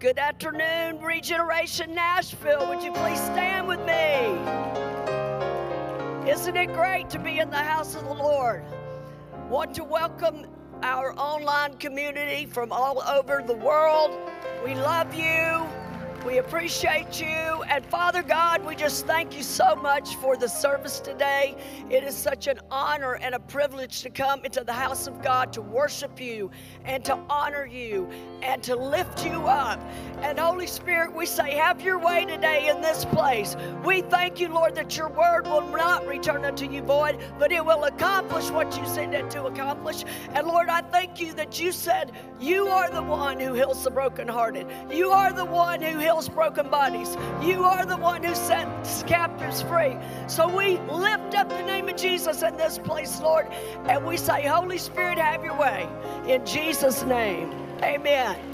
Good afternoon, Regeneration Nashville. Would you please stand with me? Isn't it great to be in the house of the Lord? Want to welcome our online community from all over the world. We love you. We appreciate you. And Father God, we just thank you so much for the service today. It is such an honor and a privilege to come into the house of God to worship you and to honor you and to lift you up. And Holy Spirit, we say, have your way today in this place. We thank you, Lord, that your word will not return unto you void, but it will accomplish what you sent it to accomplish. And Lord, I thank you that you said you are the one who heals the brokenhearted. You are the one who heals heals broken bodies. You are the one who sets captives free. So we lift up the name of Jesus in this place, Lord, and we say, Holy Spirit, have your way. In Jesus' name, amen.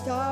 never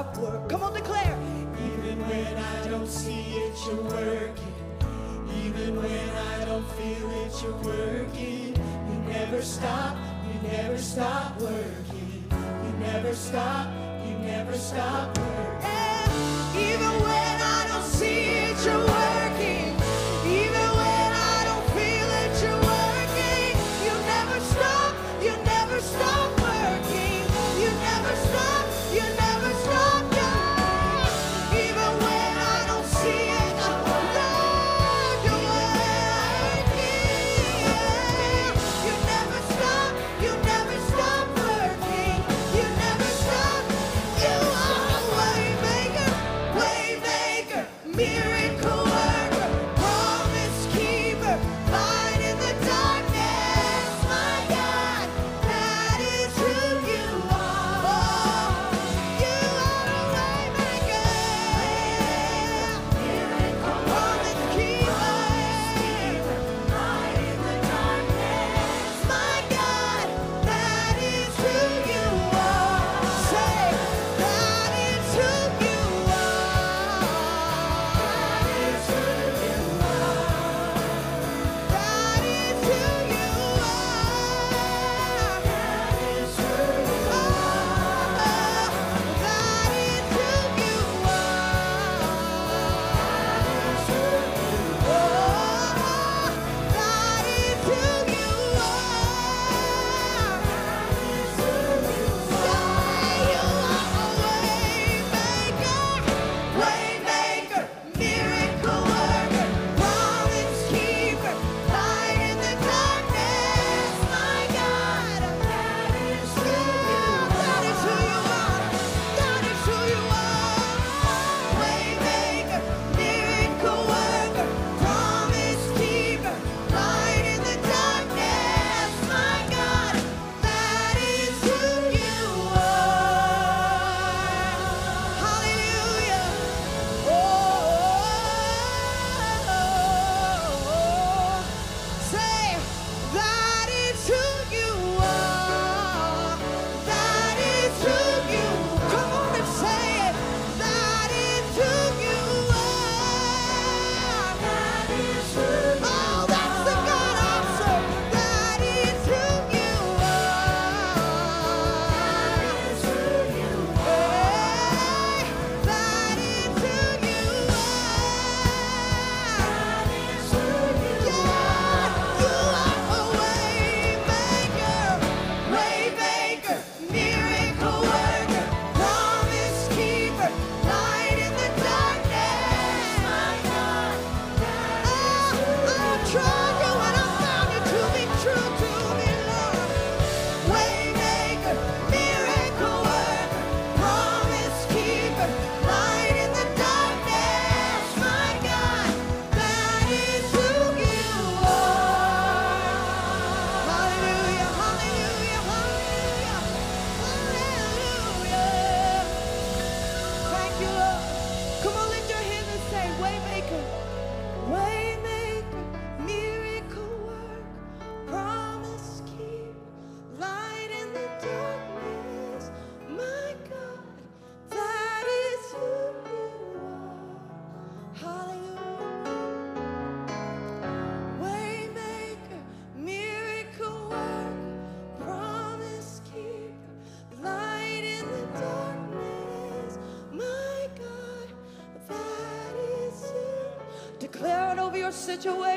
your situation today.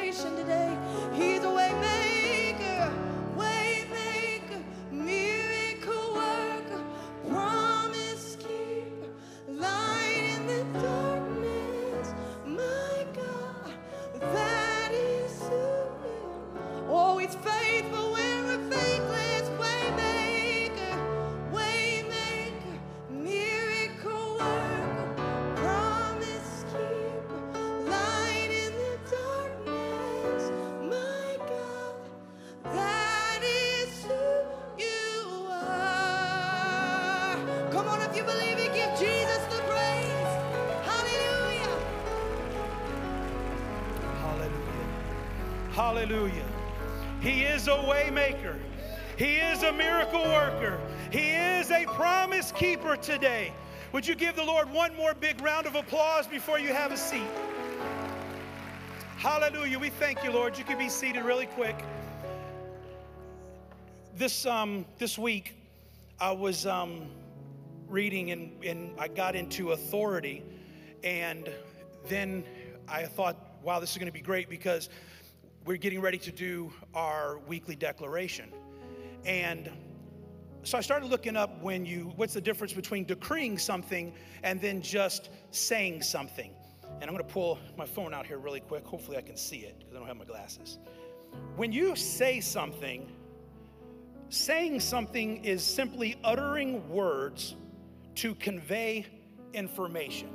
Hallelujah. He is a waymaker. He is a miracle worker. He is a promise keeper today. Would you give the Lord one more big round of applause before you have a seat? Hallelujah. We thank you, Lord. You can be seated really quick. This um this week I was um reading and, and I got into authority and then I thought, wow, this is going to be great because we're getting ready to do our weekly declaration. And so I started looking up when you, what's the difference between decreeing something and then just saying something. And I'm to pull my phone out here really quick. Hopefully I can see it because I don't have my glasses. When you say something, saying something is simply uttering words to convey information.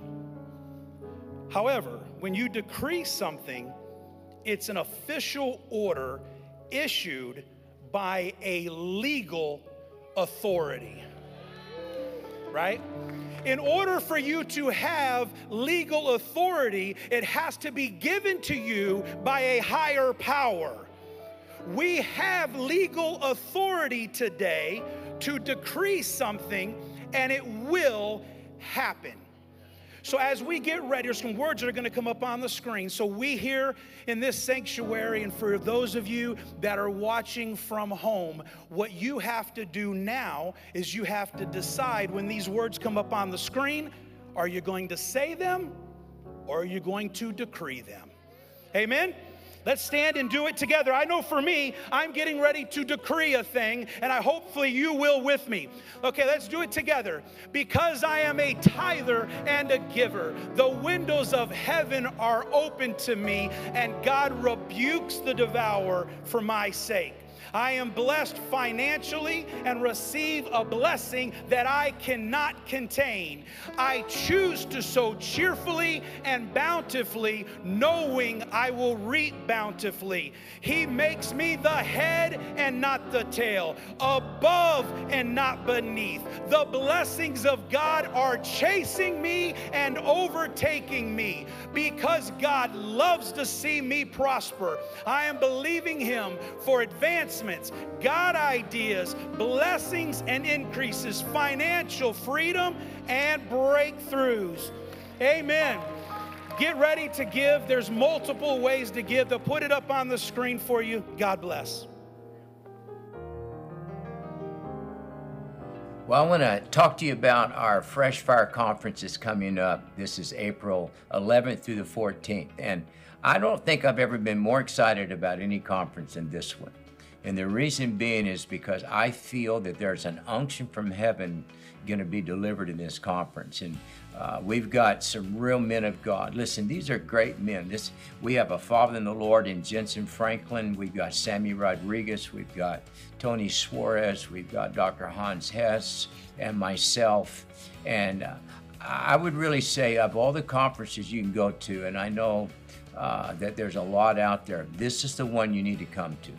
However, when you decree something, it's an official order issued by a legal authority. Right? In order for you to have legal authority, it has to be given to you by a higher power. We have legal authority today to decree something, and it will happen. So, as we get ready, there's some words that are going to come up on the screen. So, we here in this sanctuary, and for those of you that are watching from home, what you have to do now is you have to decide when these words come up on the screen are you going to say them or are you going to decree them? Amen? Let's stand and do it together. I know for me, I'm getting ready to decree a thing, and I hopefully you will with me. Okay, let's do it together. Because I am a tither and a giver, the windows of heaven are open to me, and God rebukes the devourer for my sake. I am blessed financially and receive a blessing that I cannot contain. I choose to sow cheerfully and bountifully, knowing I will reap bountifully. He makes me the head and not the tail, above and not beneath. The blessings of God are chasing me and overtaking me because God loves to see me prosper. I am believing Him for God ideas, blessings and increases, financial freedom and breakthroughs. Amen. Get ready to give. There's multiple ways to give. They'll put it up on the screen for you. God bless. Well, I want to talk to you about our Fresh Fire Conference that's coming up. This is April 11th through the 14th. And I don't think I've ever been more excited about any conference than this one. And the reason being is because I feel that there's an unction from heaven going to be delivered in this conference. And uh, we've got some real men of God. Listen, these are great men. This we have a father in the Lord in Jentezen Franklin. We've got Sammy Rodriguez. We've got Tony Suarez. We've got Dr. Hans Hess and myself. And uh, I would really say of all the conferences you can go to, and I know uh, that there's a lot out there, this is the one you need to come to.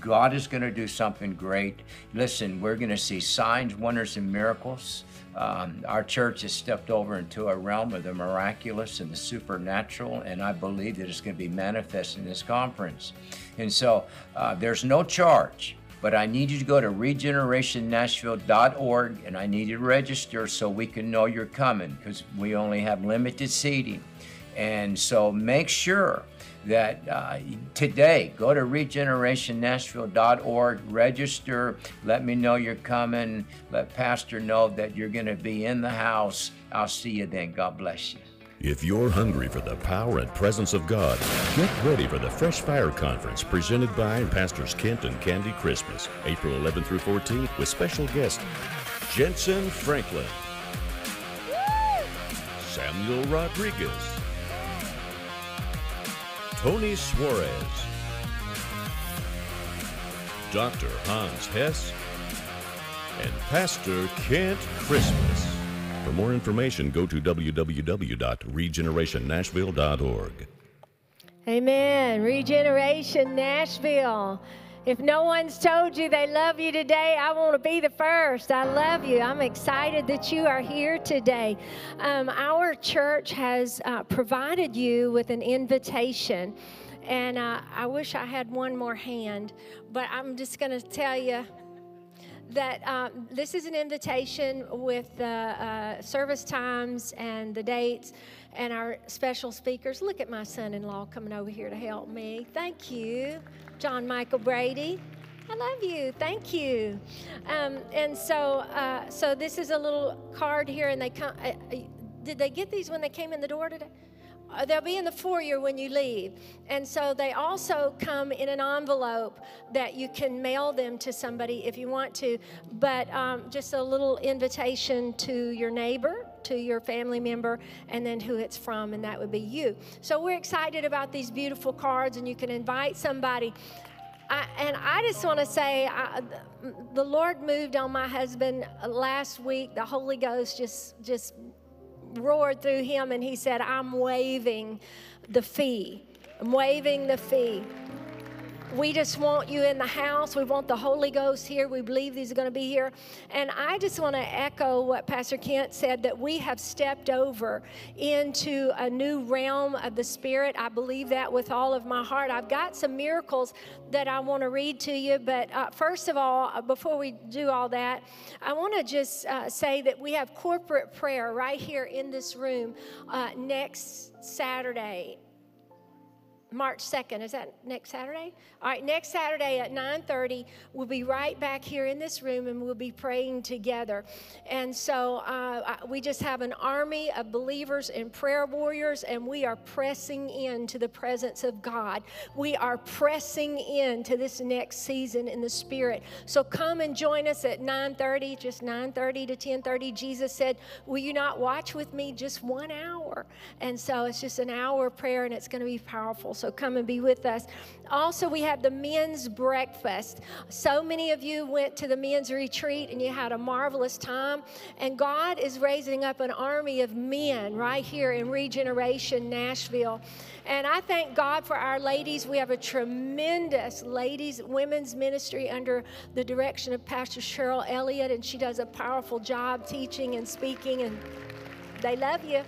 God is going to do something great. Listen, we're going to see signs, wonders, and miracles. Um, our church has stepped over into a realm of the miraculous and the supernatural, and I believe that it's going to be manifest in this conference. And so uh, there's no charge, but I need you to go to regenerationnashville.org and I need you to register so we can know you're coming because we only have limited seating. And so make sure that uh, today go to regenerationnashville.org, register, let me know you're coming, let Pastor know that you're going to be in the house. I'll see you then. God bless you. If you're hungry for the power and presence of God, get ready for the Fresh Fire Conference presented by Pastors Kent and Candy Christmas, April 11th through 14th, with special guest Jentezen Franklin, Samuel Rodriguez, Tony Suarez, Dr. Hans Hess, and Pastor Kent Christmas. For more information, go to www.regenerationnashville.org. Amen. Regeneration Nashville. If no one's told you they love you today, I want to be the first. I love you. I'm excited that you are here today. Um, our church has uh, provided you with an invitation. And uh, I wish I had one more hand, but I'm just going to tell you that um, this is an invitation with the uh, service times and the dates and our special speakers. Look at my son in law coming over here to help me. Thank you, John Michael Brady. I love you. Thank you. Um, and so, uh, so this is a little card here, and they come. Uh, uh, did they get these when they came in the door today? Uh, they'll be in the foyer when you leave. And so they also come in an envelope that you can mail them to somebody if you want to. But um, just a little invitation to your neighbor, to your family member, and then who it's from, and that would be you. So we're excited about these beautiful cards, and you can invite somebody. I, and I just want to say, I, the Lord moved on my husband last week. The Holy Ghost just just roared through him and he said, I'm waiving the fee. I'm waiving the fee. We just want you in the house. We want the Holy Ghost here. We believe these are going to be here. And I just want to echo what Pastor Kent said that we have stepped over into a new realm of the Spirit. I believe that with all of my heart. I've got some miracles that I want to read to you. But uh, first of all, uh, before we do all that, I want to just uh, say that we have corporate prayer right here in this room uh, next Saturday March 2nd. Is that next Saturday? All right, next Saturday at 9:30, we'll be right back here in this room and we'll be praying together. And so uh, we just have an army of believers and prayer warriors, and we are pressing into the presence of God. We are pressing into this next season in the Spirit. So come and join us at 9:30, just 9:30 to 10:30. Jesus said, "Will you not watch with me just one hour?" And so it's just an hour of prayer, and it's going to be powerful. So come and be with us. Also, we have the men's breakfast. So many of you went to the men's retreat and you had a marvelous time. And God is raising up an army of men right here in Regeneration Nashville. And I thank God for our ladies. We have a tremendous ladies, women's ministry under the direction of Pastor Cheryl Elliott, and she does a powerful job teaching and speaking, and they love you.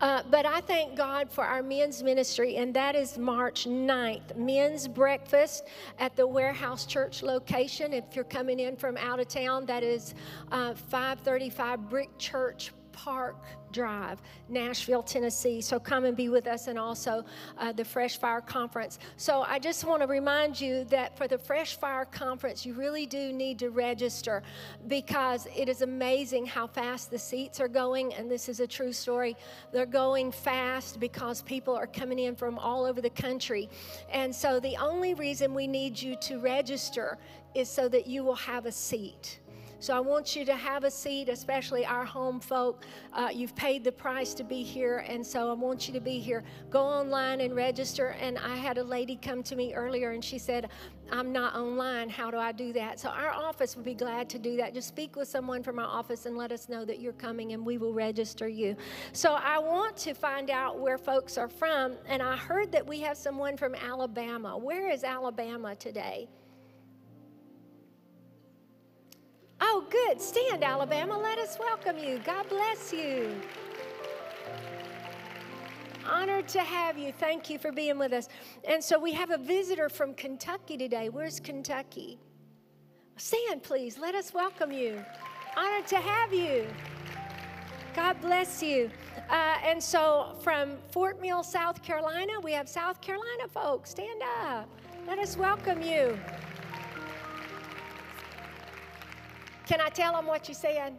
Uh, but I thank God for our men's ministry, and that is March 9th. Men's breakfast at the Warehouse Church location. If you're coming in from out of town, that is uh, 535 Brick Church Park Drive, Nashville, Tennessee. So come and be with us, and also uh, the Fresh Fire Conference. So I just want to remind you that for the Fresh Fire Conference, you really do need to register because it is amazing how fast the seats are going, and this is a true story. They're going fast because people are coming in from all over the country. And so the only reason we need you to register is so that you will have a seat. So I want you to have a seat, especially our home folk. Uh, you've paid the price to be here, and so I want you to be here. Go online and register. And I had a lady come to me earlier, and she said, I'm not online. How do I do that? So our office would be glad to do that. Just speak with someone from our office and let us know that you're coming, and we will register you. So I want to find out where folks are from, and I heard that we have someone from Alabama. Where is Alabama today? Oh, good. Stand, Alabama. Let us welcome you. God bless you. Honored to have you. Thank you for being with us. And so we have a visitor from Kentucky today. Where's Kentucky? Stand, please. Let us welcome you. Honored to have you. God bless you. Uh, and so from Fort Mill, South Carolina, we have South Carolina folks. Stand up. Let us welcome you. Can I tell them what you said?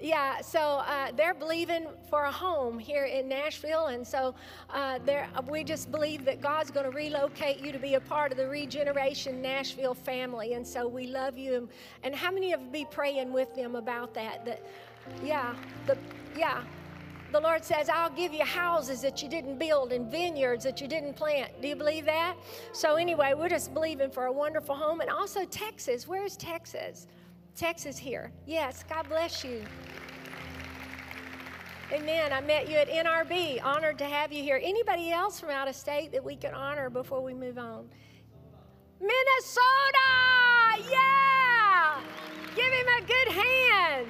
Yeah, so uh, they're believing for a home here in Nashville, and so uh, we just believe that God's going to relocate you to be a part of the Regeneration Nashville family, and so we love you. And, how many of you be praying with them about that? That, yeah, the yeah. The Lord says, I'll give you houses that you didn't build and vineyards that you didn't plant. Do you believe that? So, anyway, we're just believing for a wonderful home. And also, Texas. Where's Texas? Texas here. Yes, God bless you. Amen. I met you at NRB. Honored to have you here. Anybody else from out of state that we can honor before we move on? Minnesota! Yeah! Give him a good hand.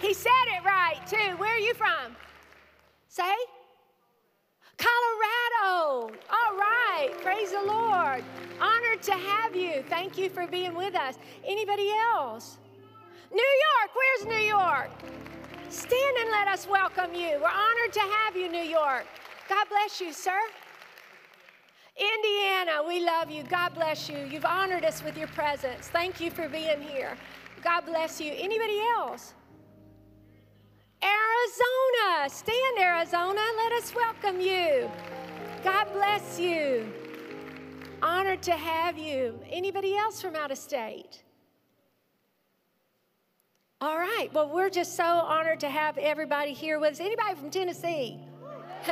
He said it right, too. Where are you from? Say? Colorado. All right. Praise the Lord. Honored to have you. Thank you for being with us. Anybody else? New York. Where's New York? Stand and let us welcome you. We're honored to have you, New York. God bless you, sir. Indiana, we love you. God bless you. You've honored us with your presence. Thank you for being here. God bless you. Anybody else? Arizona. Stand, Arizona. Let us welcome you. God bless you. Honored to have you. Anybody else from out of state? All right. Well, we're just so honored to have everybody here with us. Anybody from Tennessee?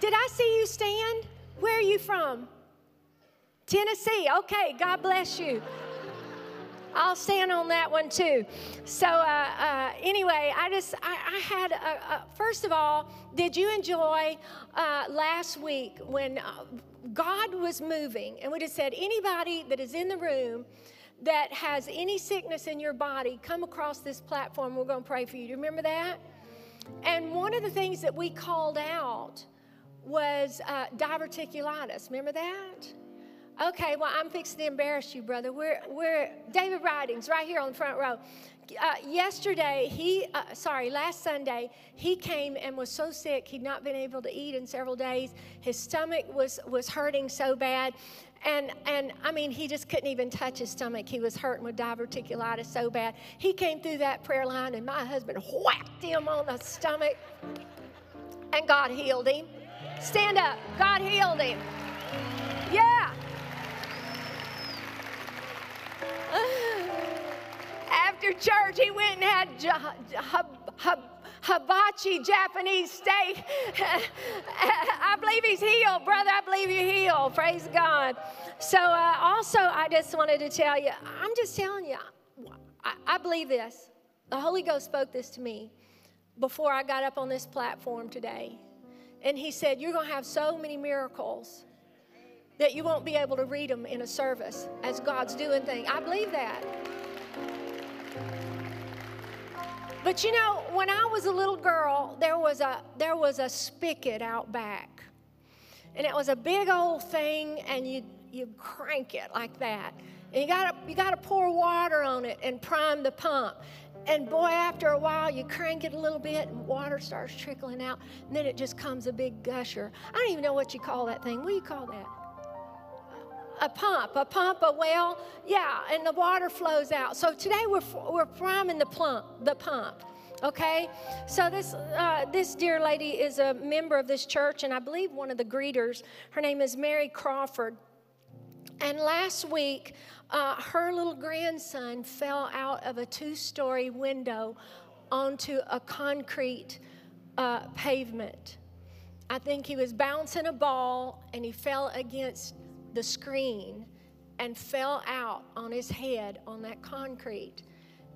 Did I see you stand? Where are you from? Tennessee. Okay. God bless you. I'll stand on that one too. So uh, uh, anyway, I just I, I had a, a, first of all, did you enjoy uh, last week when uh, God was moving and we just said anybody that is in the room that has any sickness in your body, come across this platform. We're going to pray for you. Do you remember that? And one of the things that we called out was uh, diverticulitis. Remember that? Okay, well, I'm fixing to embarrass you, brother. We're, we're David Ridings right here on the front row. Uh, yesterday, he, uh, sorry, last Sunday, he came and was so sick, he'd not been able to eat in several days. His stomach was, was hurting so bad. And, and I mean, he just couldn't even touch his stomach. He was hurting with diverticulitis so bad. He came through that prayer line, and my husband whacked him on the stomach, and God healed him. Stand up. God healed him. Yeah. After church, he went and had hibachi Japanese steak. I believe he's healed, brother. I believe you're healed. Praise God. So, uh, also, I just wanted to tell you I'm just telling you, I, I believe this. The Holy Ghost spoke this to me before I got up on this platform today. And he said, You're going to have so many miracles that you won't be able to read them in a service as God's doing things. I believe that. But you know, when I was a little girl, there was a there was a spigot out back. And it was a big old thing and you you crank it like that. And you got to you got to pour water on it and prime the pump. And boy, after a while, you crank it a little bit, and water starts trickling out, and then it just comes a big gusher. I don't even know what you call that thing. What do you call that? A pump, a pump, a well, yeah, and the water flows out. So today we're, we're priming the pump, the pump. Okay, so this uh, this dear lady is a member of this church, and I believe one of the greeters. Her name is Mary Crawford. And last week, uh, her little grandson fell out of a two-story window onto a concrete uh, pavement. I think he was bouncing a ball, and he fell against the screen and fell out on his head on that concrete.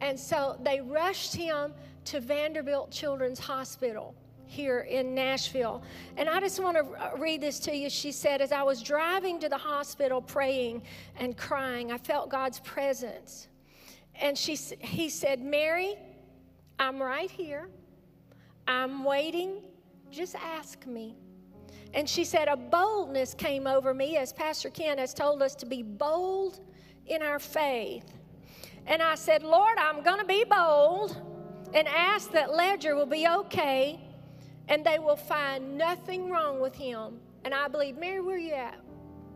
And so they rushed him to Vanderbilt Children's Hospital here in Nashville. And I just want to read this to you. She said, As I was driving to the hospital praying and crying, I felt God's presence. And she, he said, Mary, I'm right here. I'm waiting. Just ask me. And she said, A boldness came over me, as Pastor Kent has told us to be bold in our faith. And I said, Lord, I'm going to be bold and ask that Ledger will be okay and they will find nothing wrong with him. And I believe, Mary, where are you at?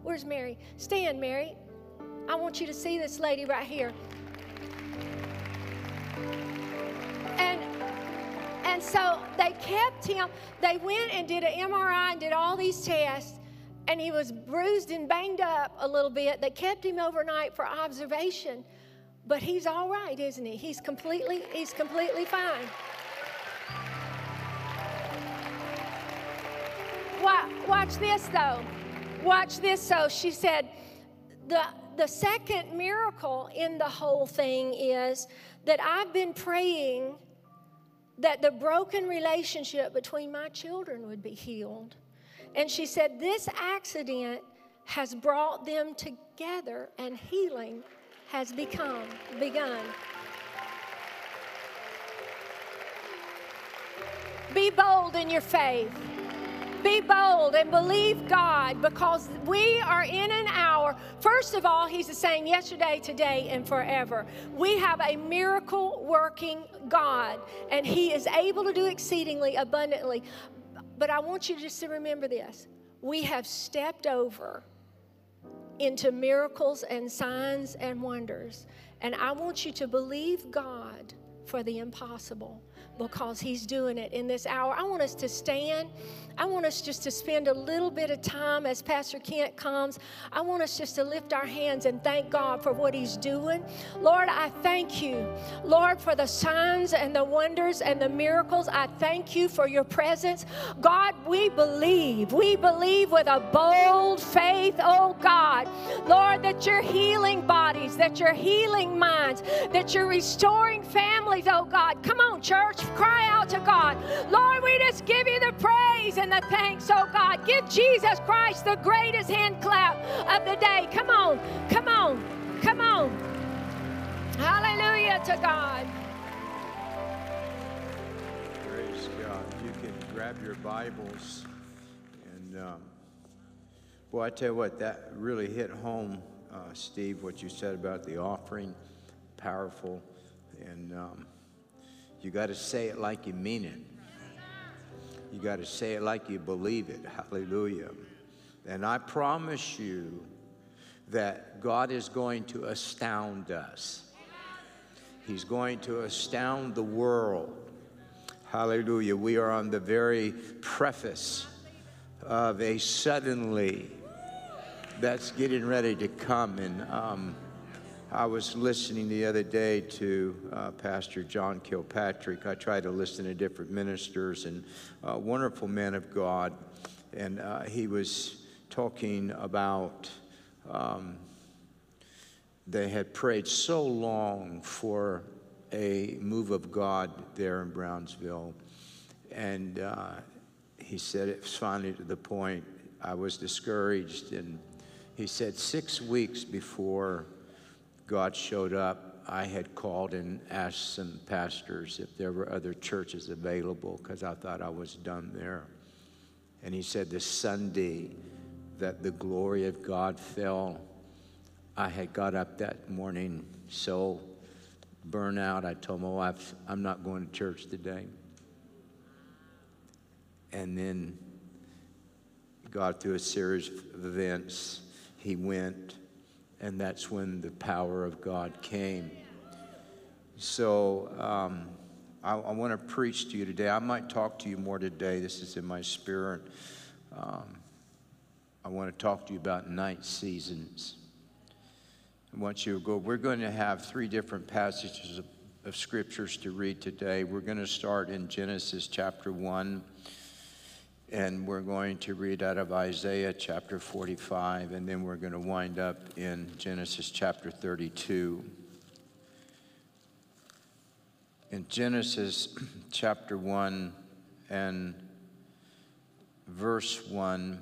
Where's Mary? Stand, Mary. I want you to see this lady right here. And so they kept him, they went and did an MRI and did all these tests, and he was bruised and banged up a little bit. They kept him overnight for observation. But he's all right, isn't he? He's completely, he's completely fine. Watch this though. Watch this though. She said, the, the second miracle in the whole thing is that I've been praying that the broken relationship between my children would be healed. And she said, This accident has brought them together and healing has become begun. Be bold in your faith. Be bold and believe God because we are in an hour. First of all, He's the same yesterday, today, and forever. We have a miracle working God, and He is able to do exceedingly abundantly. But I want you just to remember this we have stepped over into miracles and signs and wonders. And I want you to believe God for the impossible because He's doing it in this hour. I want us to stand. I want us just to spend a little bit of time as Pastor Kent comes. I want us just to lift our hands and thank God for what He's doing. Lord, I thank you, Lord, for the signs and the wonders and the miracles. I thank you for your presence. God, we believe. We believe with a bold faith, oh God, Lord, that you're healing bodies, that you're healing minds, that you're restoring families, oh God. Come on, church, cry out to God. Lord, we just give you the praise and the thanks, oh God. Give Jesus Christ the greatest hand clap of the day. Come on, come on, come on. Hallelujah to God. Praise God. You can grab your Bibles and, um, boy, I tell you what, that really hit home, uh, Steve, what you said about the offering. Powerful. And um, you got to say it like you mean it. You got to say it like you believe it. Hallelujah. And I promise you that God is going to astound us. He's going to astound the world. Hallelujah. We are on the very preface of a suddenly that's getting ready to come. And um, I was listening the other day to uh, Pastor John Kilpatrick. I try to listen to different ministers and uh, wonderful men of God. And uh, he was talking about um, they had prayed so long for a move of God there in Brownsville. And uh, he said it was finally to the point I was discouraged. And he said, six weeks before God showed up, I had called and asked some pastors if there were other churches available because I thought I was done there. And he said, the Sunday that the glory of God fell, I had got up that morning so burnt out. I told my wife, I'm not going to church today. And then God, through a series of events, he went, and that's when the power of God came. So um, I, I want to preach to you today. I might talk to you more today. This is in my spirit. Um, I want to talk to you about night seasons. I want you to go. We're going to have three different passages of, of scriptures to read today. We're going to start in Genesis chapter 1, and we're going to read out of Isaiah chapter 45, and then we're going to wind up in Genesis chapter 32. In Genesis chapter 1 and verse 1,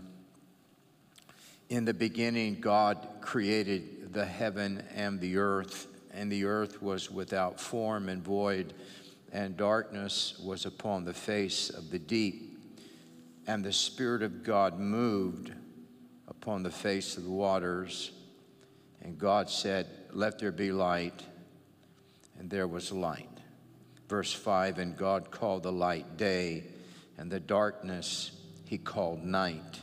in the beginning, God created the heaven and the earth, and the earth was without form and void, and darkness was upon the face of the deep. And the Spirit of God moved upon the face of the waters. And God said, Let there be light. And there was light. Verse 5 And God called the light day, and the darkness he called night.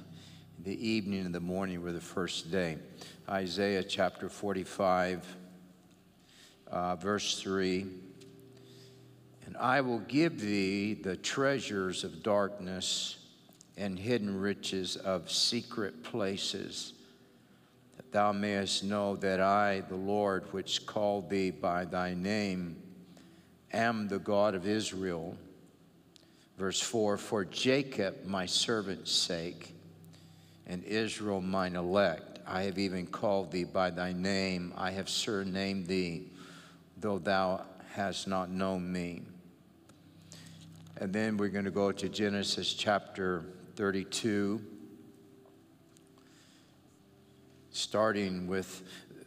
The evening and the morning were the first day. Isaiah chapter 45, uh, verse 3. And And I will give thee the treasures of darkness and hidden riches of secret places, that thou mayest know that I, the Lord, which called thee by thy name, am the God of Israel. Verse 4 For Jacob, my servant's sake, and Israel, mine elect, I have even called thee by thy name. I have surnamed thee, though thou hast not known me. And then we're going to go to Genesis chapter 32, starting with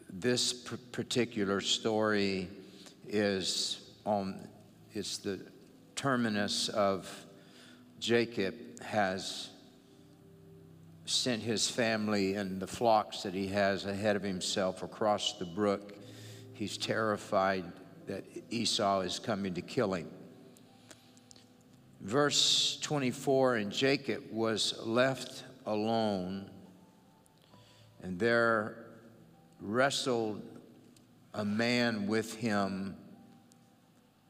this particular story is um, on it's the terminus of Jacob has sent his family and the flocks that he has ahead of himself across the brook. He's terrified that Esau is coming to kill him. Verse 24 And Jacob was left alone, and there wrestled a man with him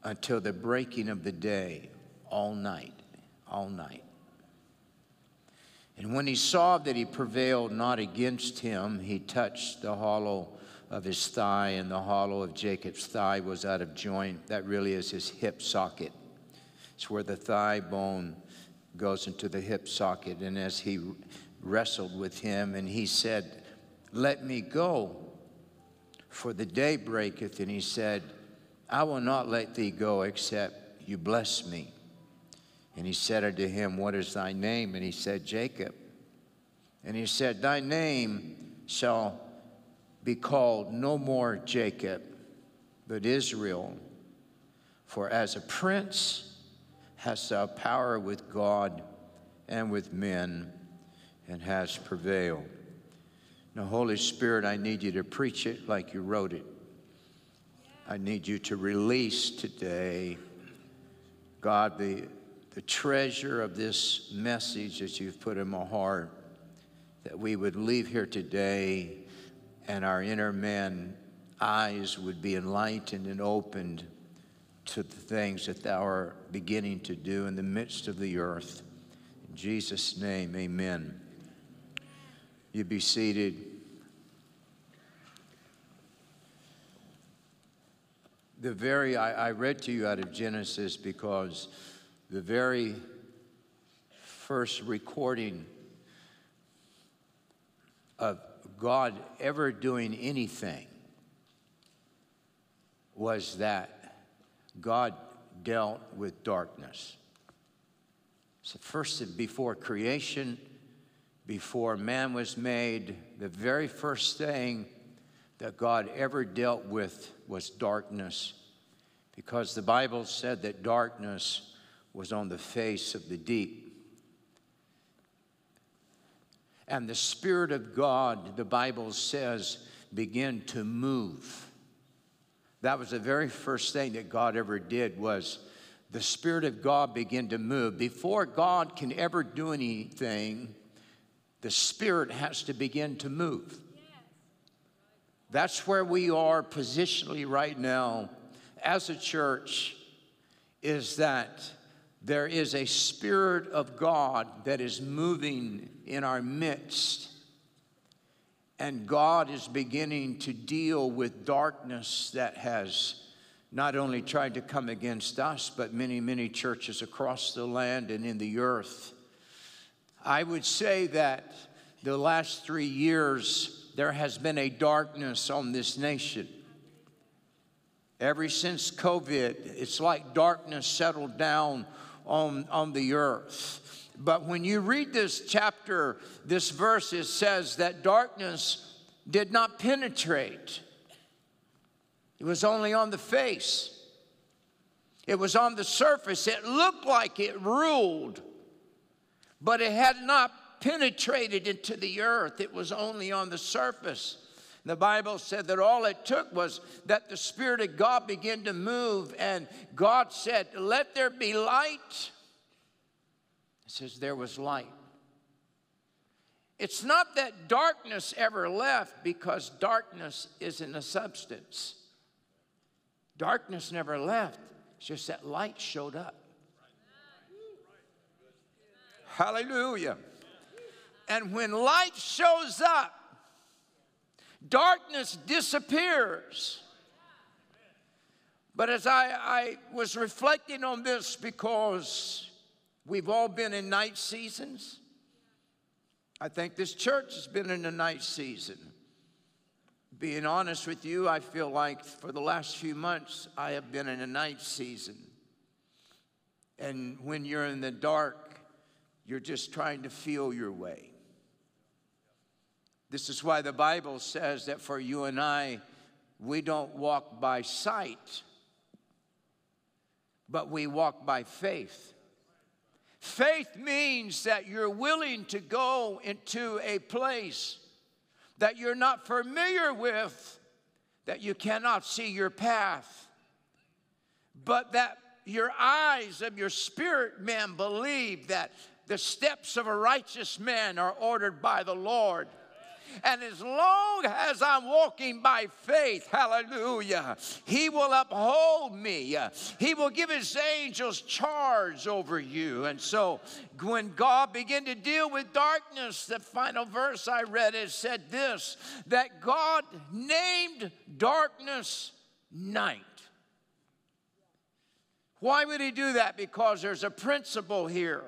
until the breaking of the day, all night, all night. And when he saw that he prevailed not against him, he touched the hollow of his thigh, and the hollow of Jacob's thigh was out of joint. That really is his hip socket. It's where the thigh bone goes into the hip socket. And as he wrestled with him, and he said, Let me go, for the day breaketh. And he said, I will not let thee go except you bless me. And he said unto him, What is thy name? And he said, Jacob. And he said, Thy name shall be called no more Jacob, but Israel. For as a prince hast thou uh, power with God and with men, and hast prevailed. Now, Holy Spirit, I need you to preach it like you wrote it. I need you to release today, God, the, the treasure of this message that you've put in my heart, that we would leave here today and our inner man eyes would be enlightened and opened to the things that thou art beginning to do in the midst of the earth. In Jesus' name, amen. You be seated. The very, I, I read to you out of Genesis because the very first recording of God ever doing anything was that God dealt with darkness. So, first, before creation, before man was made, the very first thing that God ever dealt with was darkness, because the Bible said that darkness was on the face of the deep. And the Spirit of God, the Bible says, began to move. That was the very first thing that God ever did was the Spirit of God began to move. Before God can ever do anything, the Spirit has to begin to move. That's where we are positionally right now as a church, is that there is a Spirit of God that is moving in our midst. And God is beginning to deal with darkness that has not only tried to come against us, but many, many churches across the land and in the earth. I would say that the last three years, there has been a darkness on this nation. Ever since COVID, it's like darkness settled down on, on the earth. But when you read this chapter, this verse, it says that darkness did not penetrate, it was only on the face. It was on the surface. It looked like it ruled, but it had not penetrated into the earth. It was only on the surface. The Bible said that all it took was that the Spirit of God began to move, and God said, Let there be light. It says, There was light. It's not that darkness ever left because darkness isn't a substance. Darkness never left. It's just that light showed up. Hallelujah. And when light shows up, darkness disappears. But as I, I was reflecting on this, because we've all been in night seasons, I think this church has been in a night season. Being honest with you, I feel like for the last few months, I have been in a night season. And when you're in the dark, you're just trying to feel your way. This is why the Bible says that for you and I, we don't walk by sight, but we walk by faith. Faith means that you're willing to go into a place that you're not familiar with, that you cannot see your path, but that your eyes of your spirit man believe that the steps of a righteous man are ordered by the Lord. And as long as I'm walking by faith, hallelujah, He will uphold me. He will give His angels charge over you. And so when God began to deal with darkness, the final verse I read it said this that God named darkness night. Why would He do that? Because there's a principle here.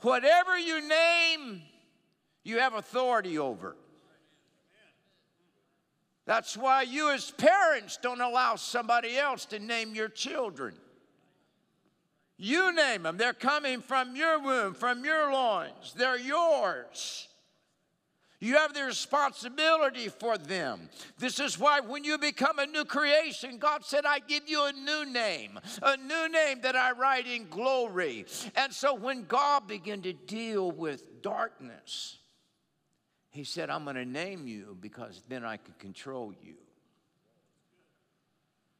Whatever you name, you have authority over. That's why you, as parents, don't allow somebody else to name your children. You name them. They're coming from your womb, from your loins. They're yours. You have the responsibility for them. This is why when you become a new creation, God said, I give you a new name, a new name that I write in glory. And so when God began to deal with darkness, He said, I'm going to name you because then I can control you.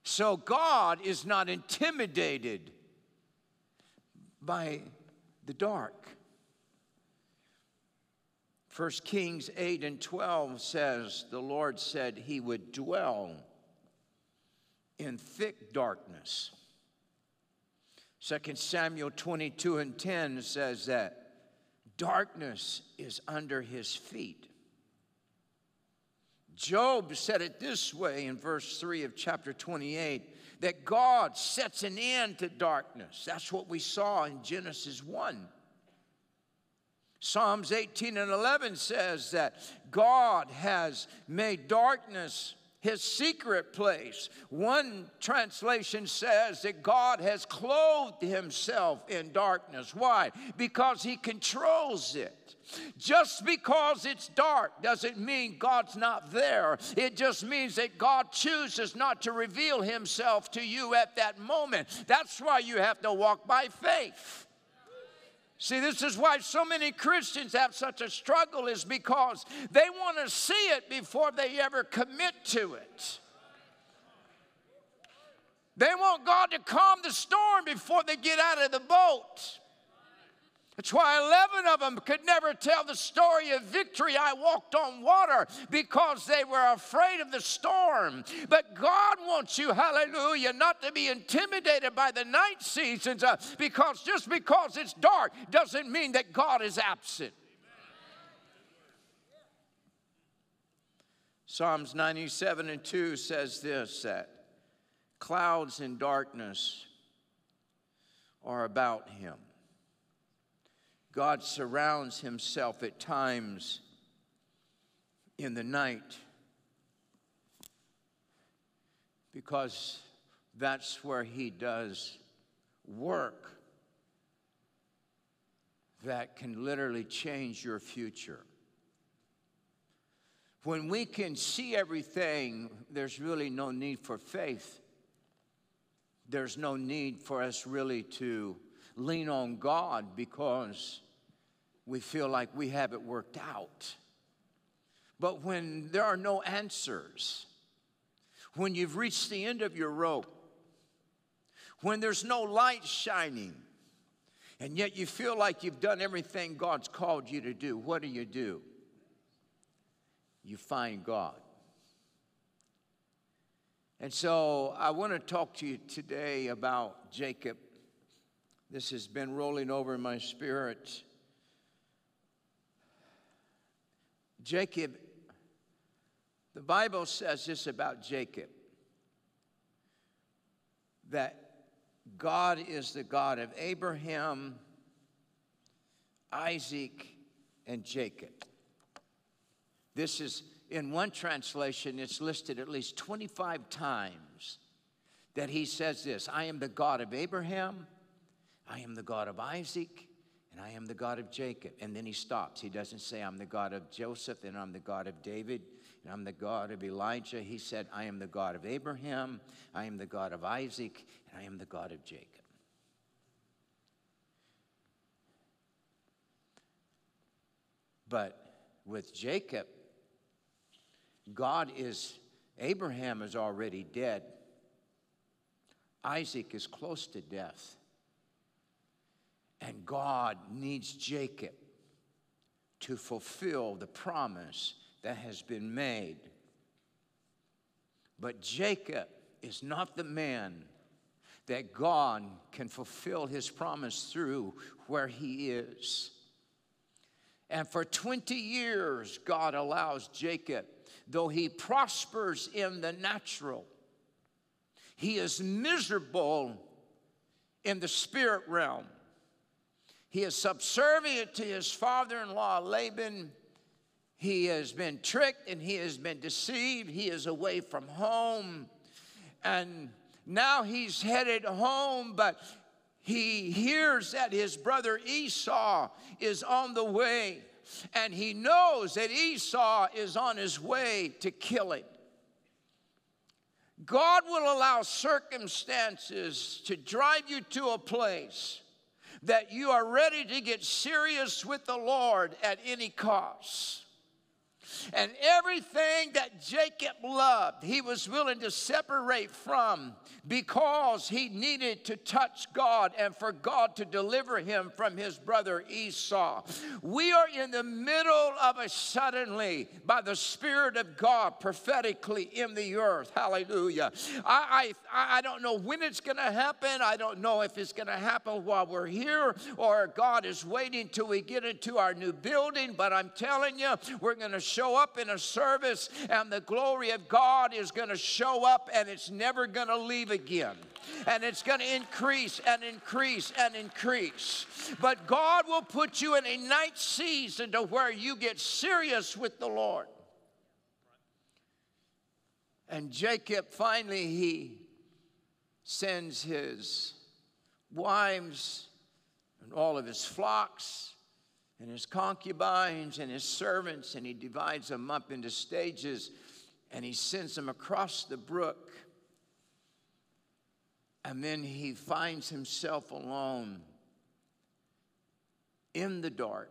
So God is not intimidated by the dark. 1 Kings 8 and 12 says, The Lord said he would dwell in thick darkness. 2 Samuel 22 and 10 says that darkness is under his feet. Job said it this way in verse 3 of chapter 28 that God sets an end to darkness. That's what we saw in Genesis 1. Psalms 18 and 11 says that God has made darkness his secret place. One translation says that God has clothed himself in darkness. Why? Because he controls it. Just because it's dark doesn't mean God's not there. It just means that God chooses not to reveal himself to you at that moment. That's why you have to walk by faith. See, this is why so many Christians have such a struggle, is because they want to see it before they ever commit to it. They want God to calm the storm before they get out of the boat. That's why 11 of them could never tell the story of victory. I walked on water because they were afraid of the storm. But God wants you, hallelujah, not to be intimidated by the night seasons uh, because just because it's dark doesn't mean that God is absent. Psalms 97 and 2 says this that clouds and darkness are about him. God surrounds himself at times in the night because that's where he does work that can literally change your future. When we can see everything, there's really no need for faith. There's no need for us really to lean on God because we feel like we have it worked out. But when there are no answers, when you've reached the end of your rope, when there's no light shining, and yet you feel like you've done everything God's called you to do, what do you do? You find God. And so I want to talk to you today about Jacob. This has been rolling over my spirit. Jacob, the Bible says this about Jacob that God is the God of Abraham, Isaac, and Jacob. This is, in one translation, it's listed at least 25 times that he says this I am the God of Abraham, I am the God of Isaac, and I am the God of Jacob. And then he stops. He doesn't say, I'm the God of Joseph, and I'm the God of David, and I'm the God of Elijah. He said, I am the God of Abraham, I am the God of Isaac, and I am the God of Jacob. But with Jacob, God is, Abraham is already dead. Isaac is close to death. And God needs Jacob to fulfill the promise that has been made. But Jacob is not the man that God can fulfill his promise through where he is. And for 20 years, God allows Jacob, though he prospers in the natural, he is miserable in the spirit realm. He is subservient to his father in law, Laban. He has been tricked and he has been deceived. He is away from home. And now he's headed home, but he hears that his brother Esau is on the way. And he knows that Esau is on his way to kill him. God will allow circumstances to drive you to a place that you are ready to get serious with the Lord at any cost. And everything that Jacob loved, he was willing to separate from because he needed to touch God and for God to deliver him from his brother Esau. We are in the middle of a suddenly by the Spirit of God prophetically in the earth. Hallelujah. I, I, I don't know when it's going to happen. I don't know if it's going to happen while we're here or God is waiting till we get into our new building. But I'm telling you, we're going to show up in a service and the glory of God is going to show up and it's never going to leave again. And it's going to increase and increase and increase. But God will put you in a night season to where you get serious with the Lord. And Jacob finally he sends his wives and all of his flocks and his concubines and his servants, and he divides them up into stages and he sends them across the brook. And then he finds himself alone in the dark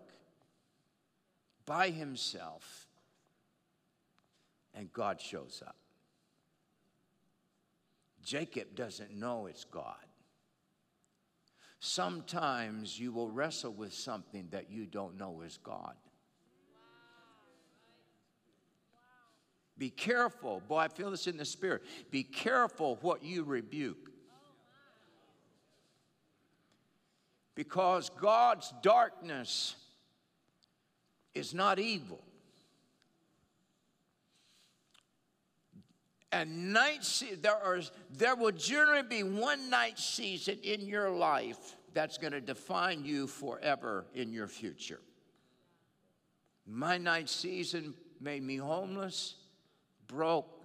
by himself, and God shows up. Jacob doesn't know it's God. Sometimes you will wrestle with something that you don't know is God. Be careful. Boy, I feel this in the spirit. Be careful what you rebuke. Because God's darkness is not evil. And night se- there are there will generally be one night season in your life that's going to define you forever in your future. My night season made me homeless, broke,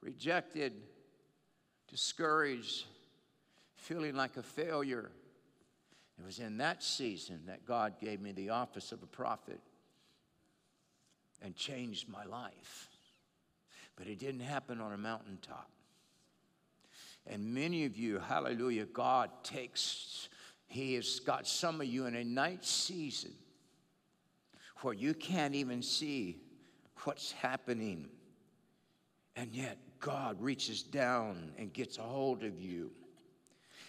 rejected, discouraged, feeling like a failure. It was in that season that God gave me the office of a prophet and changed my life. But it didn't happen on a mountaintop. And many of you, hallelujah, God takes, He has got some of you in a night season where you can't even see what's happening. And yet, God reaches down and gets a hold of you.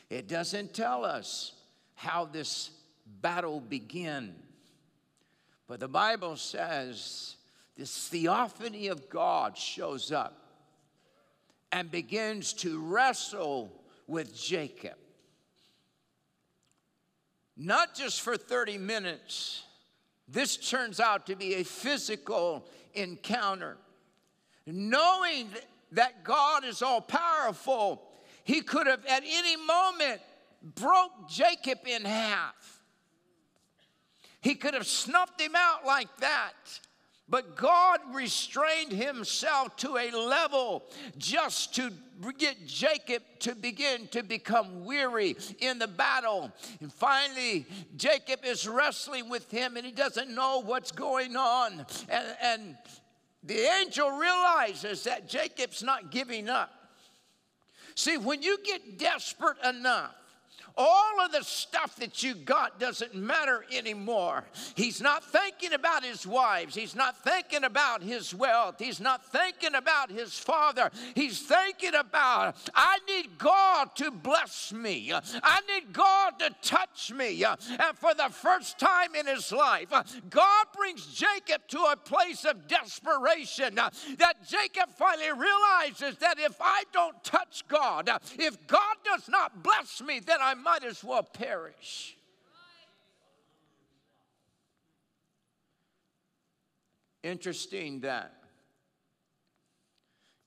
It doesn't tell us how this battle began, but the Bible says this theophany of God shows up. and begins to wrestle with Jacob. Not just for 30 minutes, this turns out to be a physical encounter. Knowing that God is all powerful, he could have at any moment broke Jacob in half. He could have snuffed him out like that. But God restrained himself to a level just to get Jacob to begin to become weary in the battle. And finally, Jacob is wrestling with him and he doesn't know what's going on. And, and the angel realizes that Jacob's not giving up. See, when you get desperate enough, all of the stuff that you got doesn't matter anymore. He's not thinking about his wives. He's not thinking about his wealth. He's not thinking about his father. He's thinking about, I need God to bless me. I need God to touch me. And for the first time in his life, God brings Jacob to a place of desperation that Jacob finally realizes that if I don't touch God, if God does not bless me, then I might as well perish. Interesting that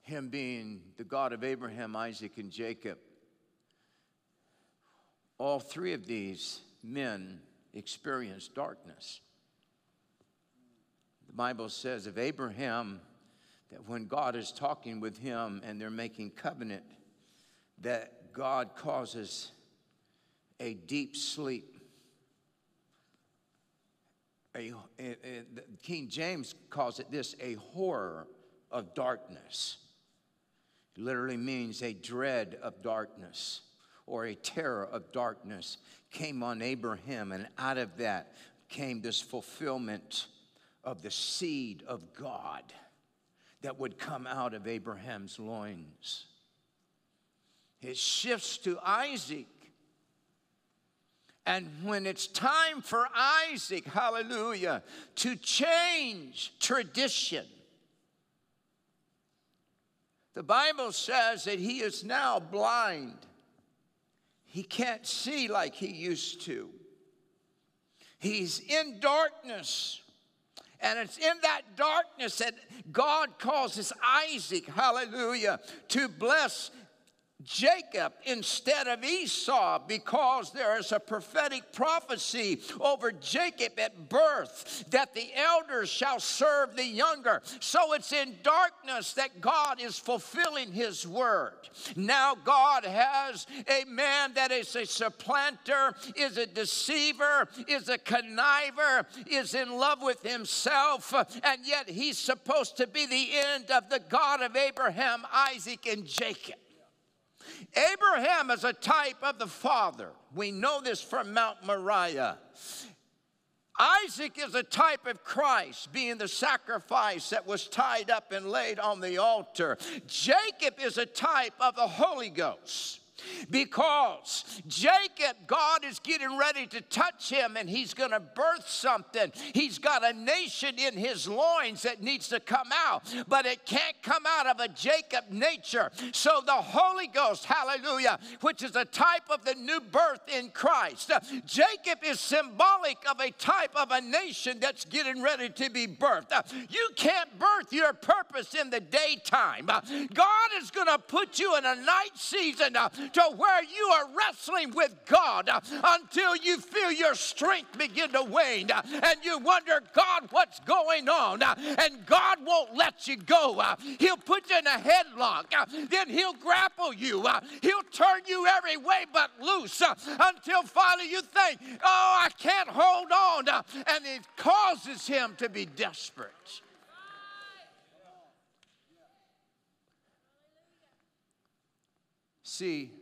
him being the God of Abraham, Isaac, and Jacob, all three of these men experienced darkness. The Bible says of Abraham that when God is talking with him and they're making covenant, that God causes a deep sleep. A, a- a- King James calls it this a horror of darkness. It literally means a dread of darkness or a terror of darkness came on Abraham, and out of that came this fulfillment of the seed of God that would come out of Abraham's loins. It shifts to Isaac. And when it's time for Isaac, hallelujah, to change tradition, the Bible says that he is now blind. He can't see like he used to. He's in darkness. And it's in that darkness that God causes Isaac, hallelujah, to bless Jacob instead of Esau because there is a prophetic prophecy over Jacob at birth that the elders shall serve the younger. So it's in darkness that God is fulfilling his word. Now God has a man that is a supplanter, is a deceiver, is a conniver, is in love with himself, and yet he's supposed to be the end of the God of Abraham, Isaac, and Jacob. Abraham is a type of the father. We know this from Mount Moriah. Isaac is a type of Christ, being the sacrifice that was tied up and laid on the altar. Jacob is a type of the Holy Ghost. Because Jacob, God is getting ready to touch him and he's going to birth something. He's got a nation in his loins that needs to come out, but it can't come out of a Jacob nature. So the Holy Ghost, hallelujah, which is a type of the new birth in Christ. Jacob is symbolic of a type of a nation that's getting ready to be birthed. You can't birth your purpose in the daytime. God is going to put you in a night season uh, to where you are wrestling with God uh, until you feel your strength begin to wane uh, and you wonder, God, what's going on? Uh, And God won't let you go. He'll put you in a headlock. Then He'll grapple you. He'll turn you every way but loose until finally you think, oh, I can't hold on. And it causes him to be desperate. See,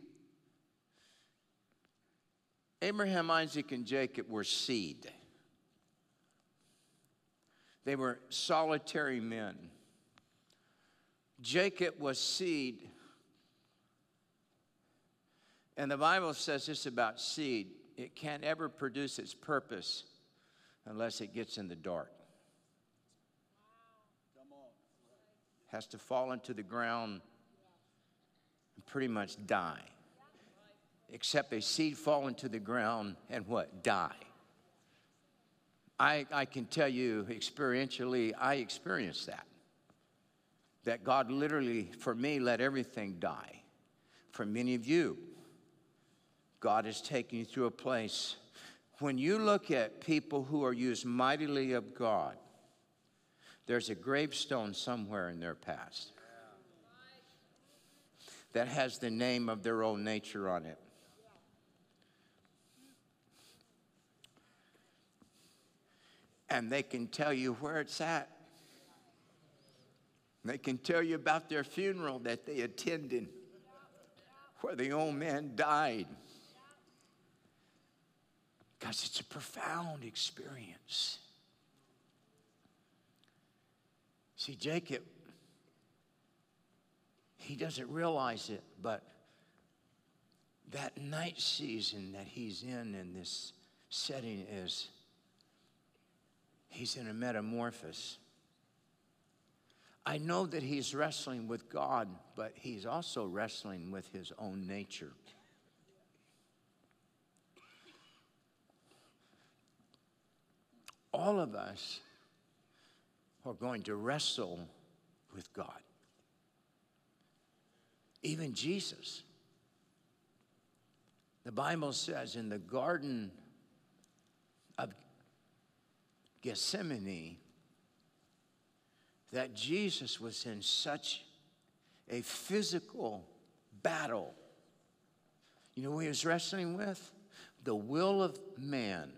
Abraham, Isaac, and Jacob were seed. They were solitary men. Jacob was seed. And the Bible says this about seed it can't ever produce its purpose unless it gets in the dark. Has to fall into the ground and pretty much die. Except a seed fall into the ground and what? Die. I, I can tell you experientially, I experienced that. That God literally, for me, let everything die. For many of you, God is taking you through a place. When you look at people who are used mightily of God, there's a gravestone somewhere in their past that has the name of their own nature on it. And they can tell you where it's at. They can tell you about their funeral that they attended, where the old man died. Because it's a profound experience. See, Jacob, he doesn't realize it, but that night season that he's in in this setting is he's in a metamorphosis. I know that he's wrestling with God, but he's also wrestling with his own nature. All of us are going to wrestle with God. Even Jesus. The Bible says in the Garden of Gethsemane that Jesus was in such a physical battle. You know he was wrestling with? The will of man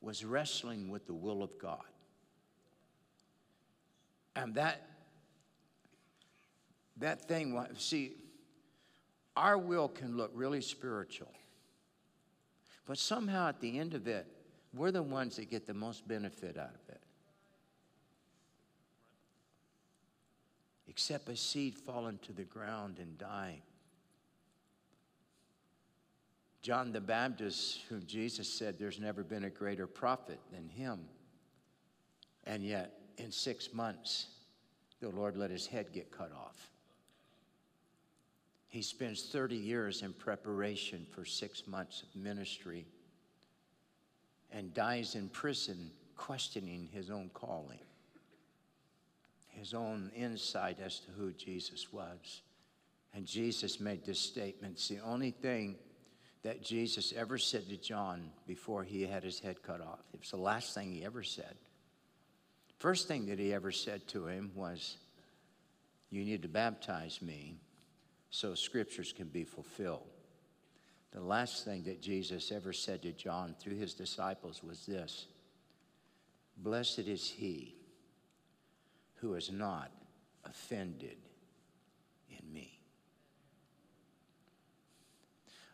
was wrestling with the will of God. And that that thing, see, our will can look really spiritual. But somehow at the end of it, we're the ones that get the most benefit out of it. Except a seed fall to the ground and die. John the Baptist, whom Jesus said there's never been a greater prophet than him. And yet, in six months, the Lord let his head get cut off. He spends 30 years in preparation for six months of ministry and dies in prison questioning his own calling, his own insight as to who Jesus was. And Jesus made this statement. It's the only thing that Jesus ever said to John before he had his head cut off. It was the last thing he ever said. First thing that he ever said to him was, You need to baptize me so scriptures can be fulfilled. The last thing that Jesus ever said to John through his disciples was this Blessed is he who is not offended in me.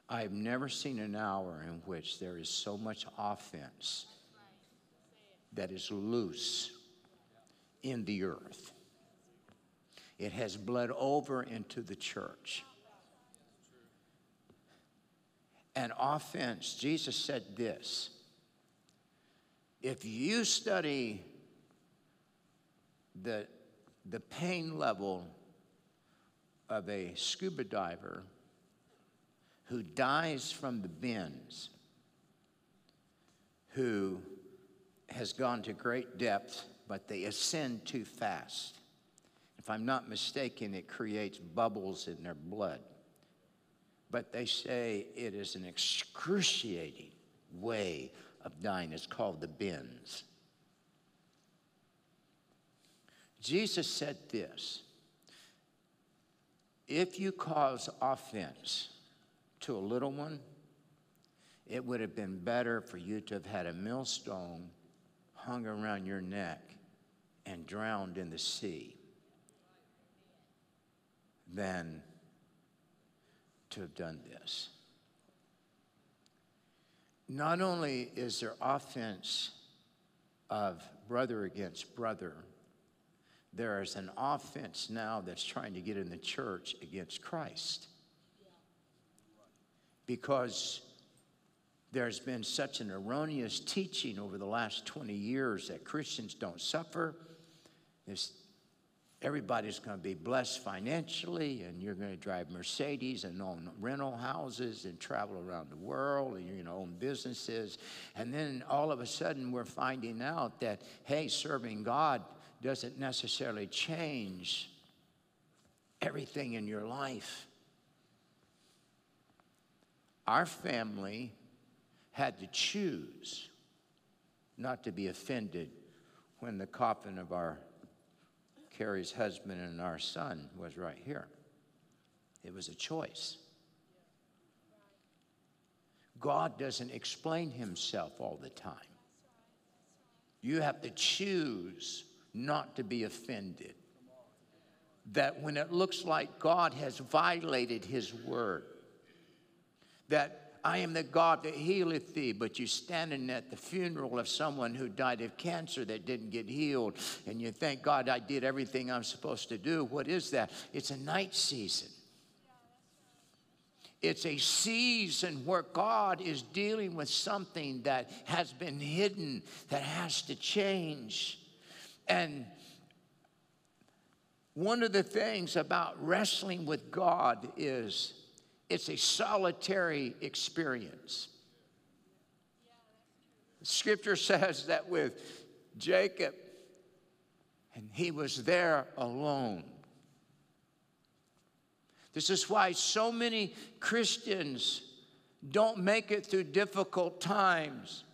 I've never seen an hour in which there is so much offense that is loose in the earth. It has bled over into the church. And offense, Jesus said this if you study the, the pain level of a scuba diver who dies from the bends, who has gone to great depth, but they ascend too fast. If I'm not mistaken, it creates bubbles in their blood. But they say it is an excruciating way of dying. It's called the bends. Jesus said this If you cause offense to a little one, it would have been better for you to have had a millstone hung around your neck and drowned in the sea than to have done this. Not only is there offense of brother against brother, there is an offense now that's trying to get in the church against Christ. Because there's been such an erroneous teaching over the last 20 years that Christians don't suffer. This everybody's going to be blessed financially and you're going to drive Mercedes and own rental houses and travel around the world and you're going to own businesses. And then all of a sudden we're finding out that, hey, serving God doesn't necessarily change everything in your life. Our family had to choose not to be offended when the coffin of our Carrie's husband and our son was right here. It was a choice. God doesn't explain himself all the time. You have to choose not to be offended. That when it looks like God has violated his word, that I am the God that healeth thee, but you're standing at the funeral of someone who died of cancer that didn't get healed, and you thank God, I did everything I'm supposed to do. What is that? It's a night season. It's a season where God is dealing with something that has been hidden, that has to change. And one of the things about wrestling with God is it's a solitary experience. Scripture says that with Jacob, and he was there alone. This is why so many Christians don't make it through difficult times.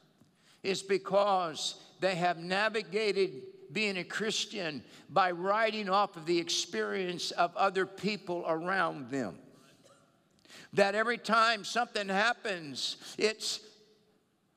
It's because they have navigated being a Christian by riding off of the experience of other people around them that every time something happens, it's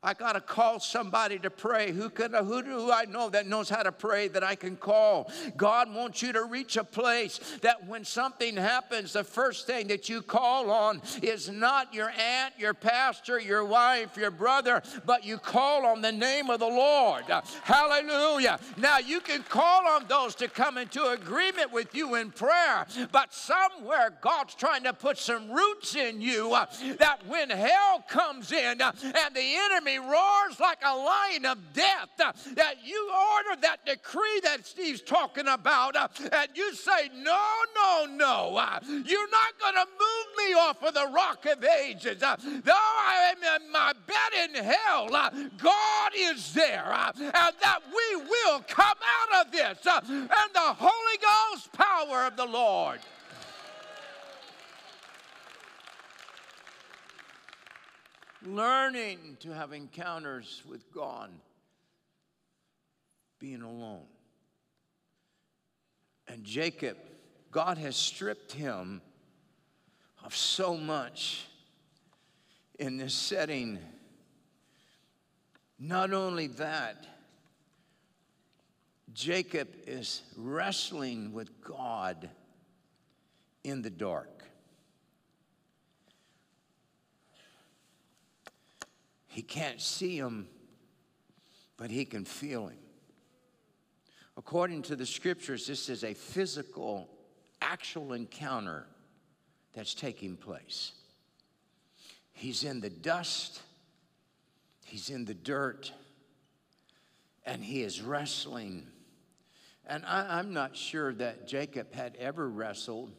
I got to call somebody to pray. Who can who do I know that knows how to pray that I can call? God wants you to reach a place that when something happens, the first thing that you call on is not your aunt, your pastor, your wife, your brother, but you call on the name of the Lord. Hallelujah. Now you can call on those to come into agreement with you in prayer, but somewhere God's trying to put some roots in you uh, that when hell comes in uh, and the enemy roars like a lion of death, uh, that you order that decree that Steve's talking about, uh, and you say, No, no, no, uh, you're not going to move me off of the rock of ages. Though I am in my bed in hell, God is there, and that we will come out of this, and the Holy Ghost power of the Lord. Learning to have encounters with God, being alone. And Jacob, God has stripped him of so much in this setting. Not only that, Jacob is wrestling with God in the dark. He can't see him, but he can feel him. According to the scriptures, this is a physical, actual encounter that's taking place. He's in the dust, he's in the dirt, and he is wrestling. And I, am not sure that Jacob had ever wrestled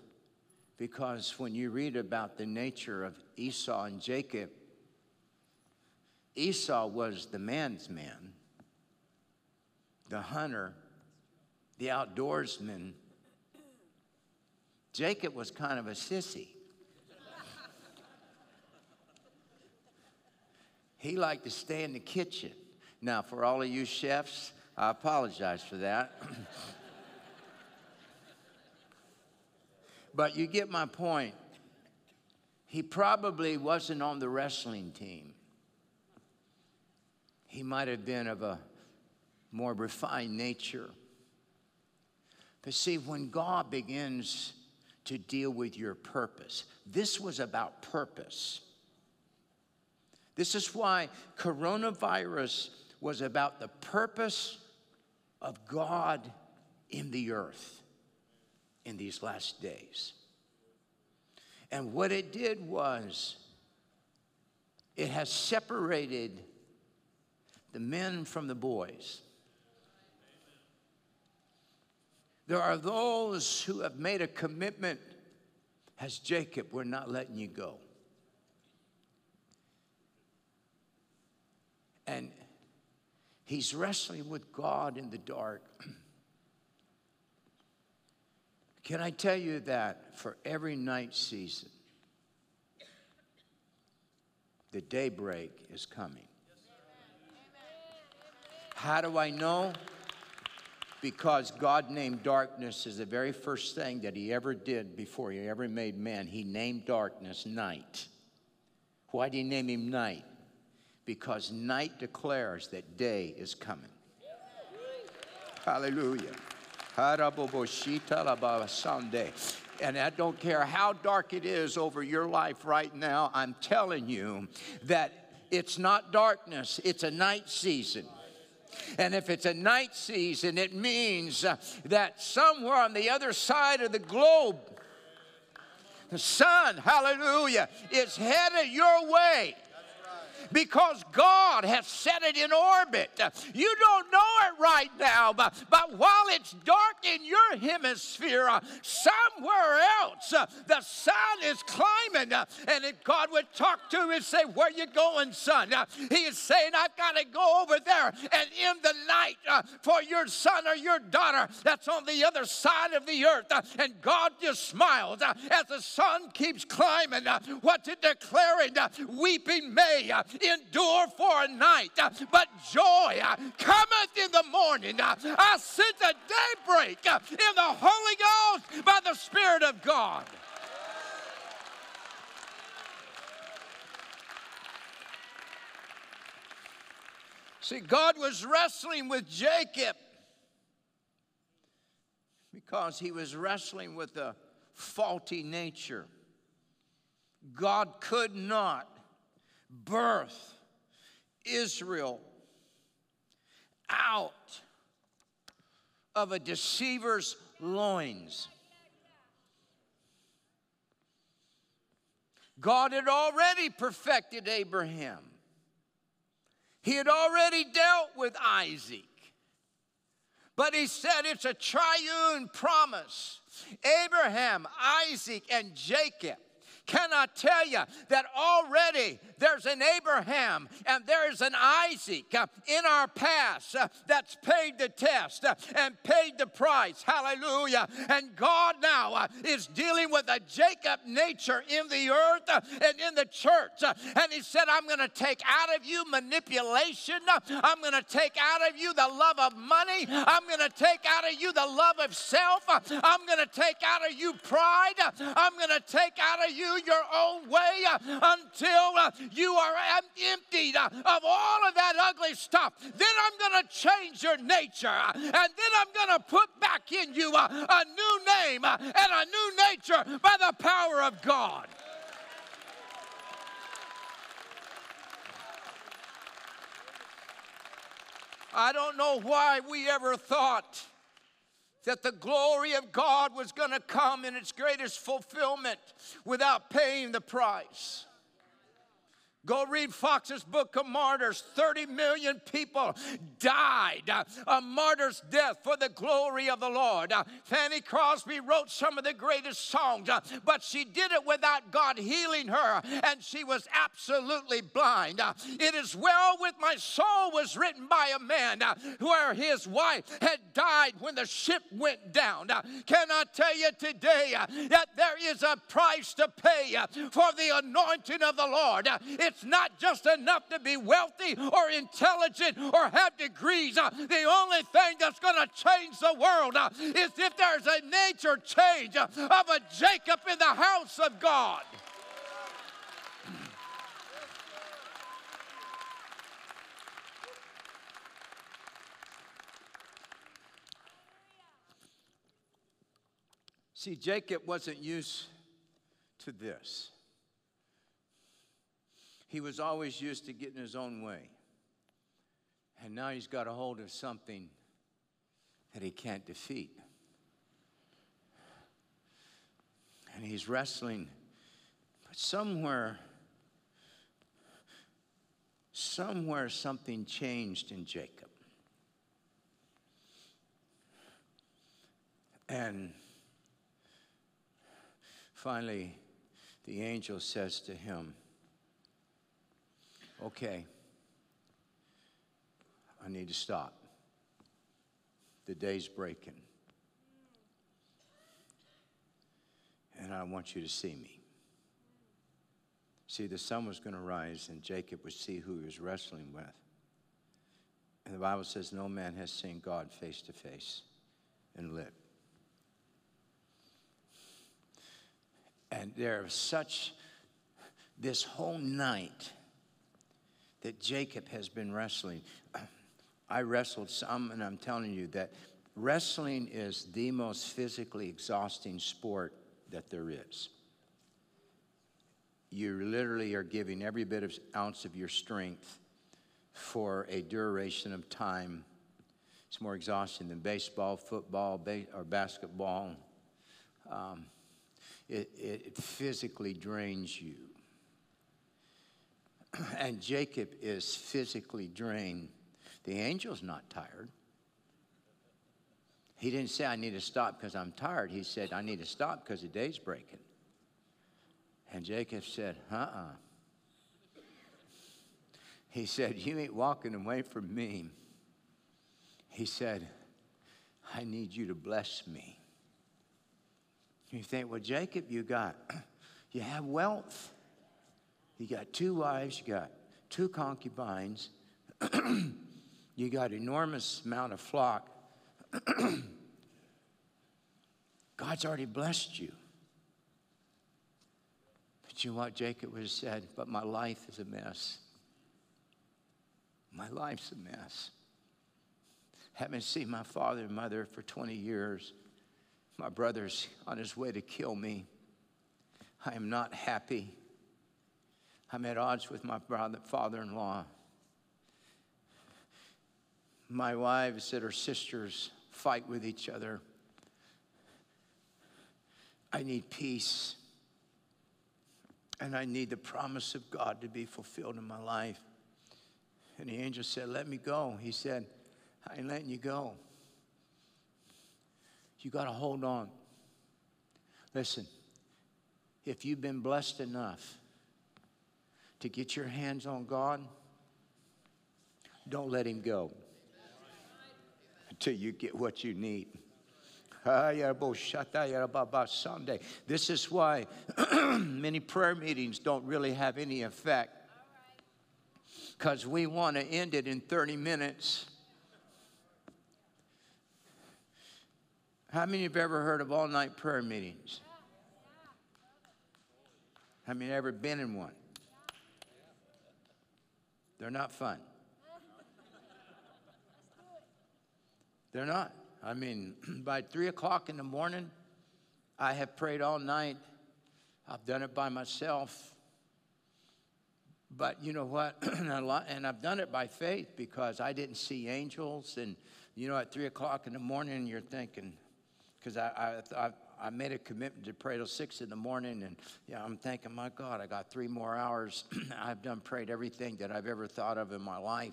because when you read about the nature of Esau and Jacob, Esau was the man's man, the hunter, the outdoorsman. Jacob was kind of a sissy. he liked to stay in the kitchen. Now, for all of you chefs, I apologize for that. but you get my point. He probably wasn't on the wrestling team he might have been of a more refined nature. But see, when God begins to deal with your purpose, this was about purpose. This is why coronavirus was about the purpose of God in the earth in these last days. And what it did was, it has separated the men from the boys. There are those who have made a commitment as Jacob, we're not letting you go. And he's wrestling with God in the dark. Can I tell you that for every night season, the daybreak is coming? How do I know? Because God named darkness as the very first thing that He ever did before He ever made man. He named darkness night. Why did He name him night? Because night declares that day is coming. Hallelujah. And I don't care how dark it is over your life right now, I'm telling you that it's not darkness, it's a night season. And if it's a night season, it means uh, that somewhere on the other side of the globe, the sun, hallelujah, is headed your way because God has set it in orbit. You don't know it right now, but, but while it's dark in your hemisphere, uh, somewhere else, uh, the sun is climbing. uh, and if God would talk to him and say, Where you going, son? Uh, he is saying, I've got to go over there and in the night uh, for your son or your daughter that's on the other side of the earth. Uh, and God just smiles as the sun keeps climbing. What's it declaring? Weeping may endure for a night, but joy uh, cometh in the morning. Uh, I sense a daybreak uh, in the Holy Ghost by the Spirit of God. See, God was wrestling with Jacob because he was wrestling with a faulty nature. God could not birth Israel out of a deceiver's loins. God had already perfected Abraham. He had already dealt with Isaac. But he said it's a triune promise. Abraham, Isaac, and Jacob. Can I tell you that already there's an Abraham and there's an Isaac uh, in our past uh, that's paid the test uh, and paid the price. Hallelujah. And God now is dealing with a Jacob nature in the earth and in the church. And He said, I'm going to take out of you manipulation. I'm going to take out of you the love of money. I'm going to take out of you the love of self. I'm going to take out of you pride. I'm going to take out of you your own way uh, until uh, you are emptied uh, of all of that ugly stuff. Then I'm going to change your nature. And then I'm going to put back in you uh, a new name and a new nature by the power of God. I don't know why we ever thought that the glory of God was going to come in its greatest fulfillment without paying the price. Go read Fox's Book of Martyrs. 30 million people died uh, a martyr's death for the glory of the Lord. Uh, Fanny Crosby wrote some of the greatest songs, uh, but she did it without God healing her, and she was absolutely blind. It is well with my soul was written by a man where his wife had died when the ship went down. Can I tell you today that there is a price to pay for the anointing of the Lord? Uh, It's not just enough to be wealthy or intelligent or have degrees. Uh, The only thing that's going to change the world uh, is if there's a nature change uh, of a Jacob in the house of God. See, Jacob wasn't used to this. He was always used to getting his own way. And now he's got a hold of something that he can't defeat. And he's wrestling, but somewhere, somewhere something changed in Jacob. And finally, the angel says to him, Okay, I need to stop. The day's breaking. And I want you to see me. See, the sun was going to rise, and Jacob would see who he was wrestling with. And the Bible says, No man has seen God face to face and lived. And there's such, this whole night that Jacob has been wrestling. I wrestled some, and I'm telling you that wrestling is the most physically exhausting sport that there is. You literally are giving every bit of ounce of your strength for a duration of time. It's more exhausting than baseball, football, ba- or basketball. Um, it, it physically drains you. And Jacob is physically drained. The angel's not tired. He didn't say, I need to stop because I'm tired. He said, I need to stop because the day's breaking. And Jacob said, uh uh He said, You ain't walking away from me. He said, I need you to bless me. You think, well, Jacob, you got, you have wealth. You got two wives, you got two concubines, you got enormous amount of flock. God's already blessed you. But you know what Jacob would have said? But my life is a mess. My life's a mess. Haven't seen my father and mother for 20 years. My brother's on his way to kill me. I am not happy. I'm at odds with my brother, father-in-law. My wives that are sisters fight with each other. I need peace. And I need the promise of God to be fulfilled in my life. And the angel said, Let me go. He said, I ain't letting you go. You got to hold on. Listen, if you've been blessed enough to get your hands on God, don't let Him go until you get what you need. This is why many prayer meetings don't really have any effect. Because we want to end it in 30 minutes. How many have ever heard of all night prayer meetings? How many have ever been in one? They're not fun. They're not. I mean, by three o'clock in the morning, I have prayed all night. I've done it by myself. But you know what? and I've done it by faith because I didn't see angels. And you know, at three o'clock in the morning, you're thinking, because I, I, I, I made a commitment to pray till six in the morning, and I'm thinking, my God, I got three more hours. I've done prayed everything that I've ever thought of in my life.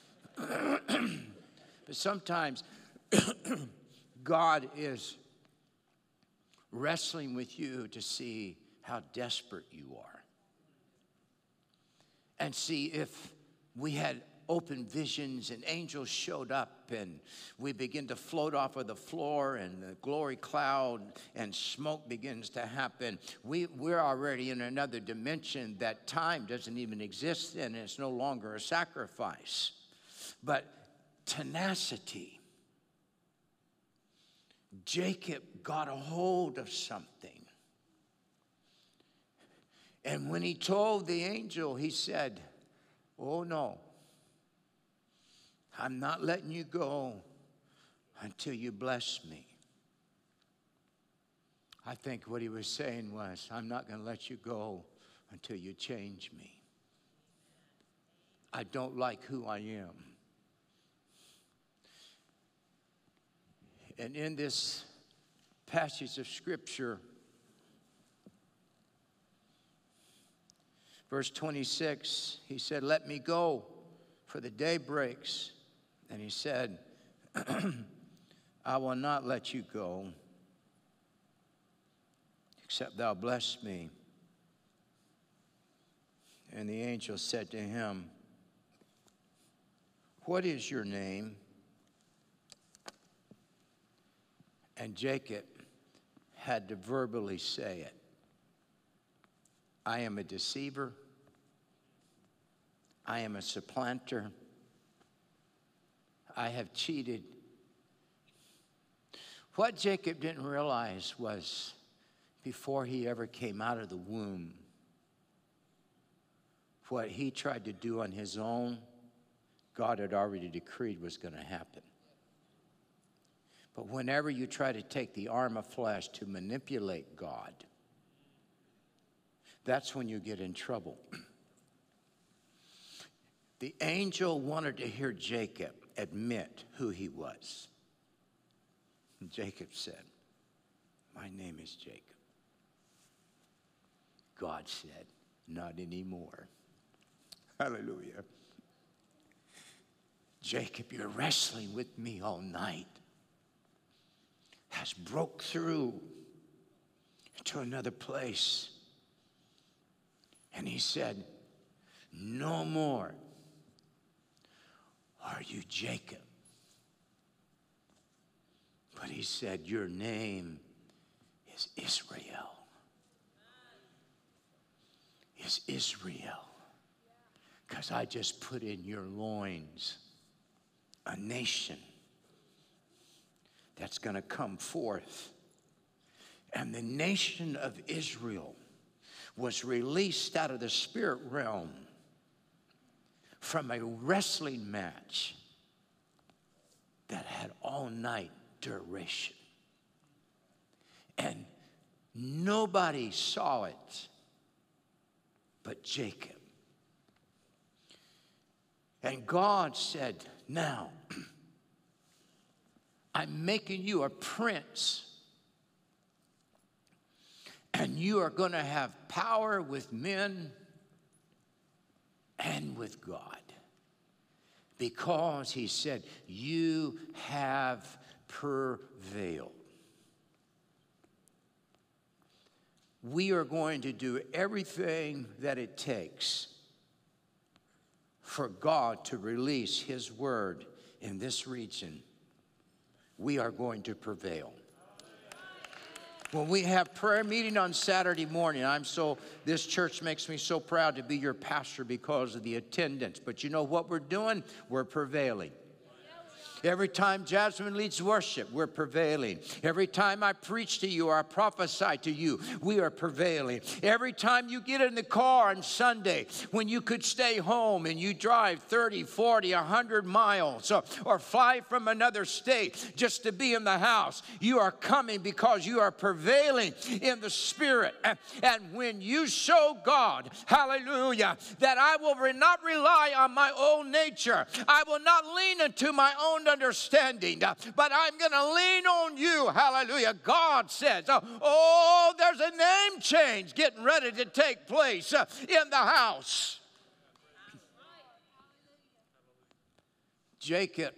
but sometimes God is wrestling with you to see how desperate you are. And see if we had open visions and angels showed up and we begin to float off of the floor and the glory cloud and smoke begins to happen. We, we're already in another dimension that time doesn't even exist and it's no longer a sacrifice. But tenacity. Jacob got a hold of something. And when he told the angel, he said, Oh no, I'm not letting you go until you bless me. I think what he was saying was, I'm not going to let you go until you change me. I don't like who I am. And in this passage of scripture, verse 26, he said, Let me go, for the day breaks. And he said, I will not let you go except thou bless me. And the angel said to him, What is your name? And Jacob had to verbally say it I am a deceiver, I am a supplanter, I have cheated. What Jacob didn't realize was before he ever came out of the womb, what he tried to do on his own, God had already decreed was going to happen. But whenever you try to take the arm of flesh to manipulate God, that's when you get in trouble. The angel wanted to hear Jacob admit who he was. And Jacob said, My name is Jacob. God said, Not anymore. Hallelujah. Jacob, you're wrestling with me all night. Has broke through to another place. And he said, No more are you Jacob. But he said, Your name is Israel. Is Israel. Because I just put in your loins a nation that's going to come forth. And the nation of Israel was released out of the spirit realm from a wrestling match that had all night duration. And nobody saw it but Jacob. And God said, Now, I'm making you a prince. And you are going to have power with men and with God. Because he said, You have prevailed. We are going to do everything that it takes for God to release His word in this region. We are going to prevail. When we have prayer meeting on Saturday morning, I'm so, this church makes me so proud to be your pastor because of the attendance. But you know what we're doing? We're prevailing. Every time Jasmine leads worship, we're prevailing. Every time I preach to you or I prophesy to you, we are prevailing. Every time you get in the car on Sunday when you could stay home and you drive 30, 40, 100 miles or, or fly from another state just to be in the house, you are coming because you are prevailing in the Spirit. And, and when you show God, hallelujah, that I will not rely on my own nature, I will not lean into my own understanding, uh, but I'm going to lean on you. Hallelujah. God says, uh, Oh, there's a name change getting ready to take place uh, in the house. Jacob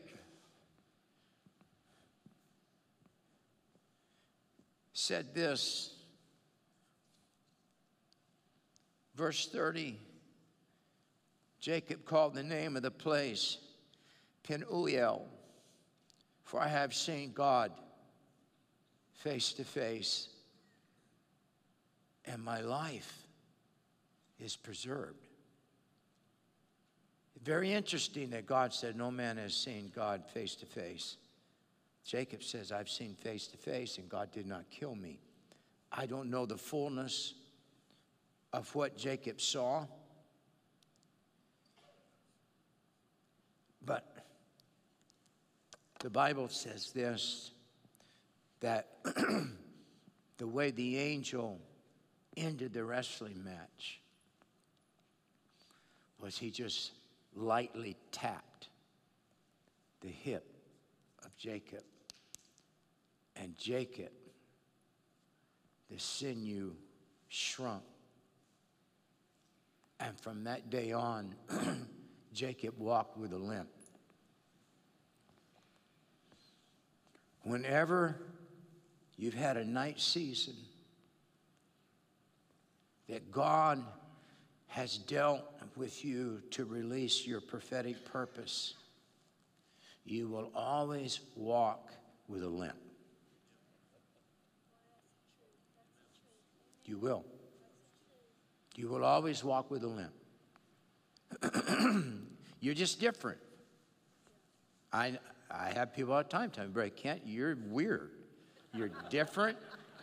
said this, verse 30. Jacob called the name of the place Penuel, for I have seen God face to face, and my life is preserved. Very interesting that God said, No man has seen God face to face. Jacob says, I've seen face to face, and God did not kill me. I don't know the fullness of what Jacob saw, but the Bible says this that the way the angel ended the wrestling match was he just lightly tapped the hip of Jacob. And Jacob, the sinew shrunk. And from that day on, Jacob walked with a limp. Whenever you've had a night season that God has dealt with you to release your prophetic purpose, you will always walk with a limp. You will. You will always walk with a limp. You're just different. I, I have people all the time tell me, Brother Kent, you're weird. You're different.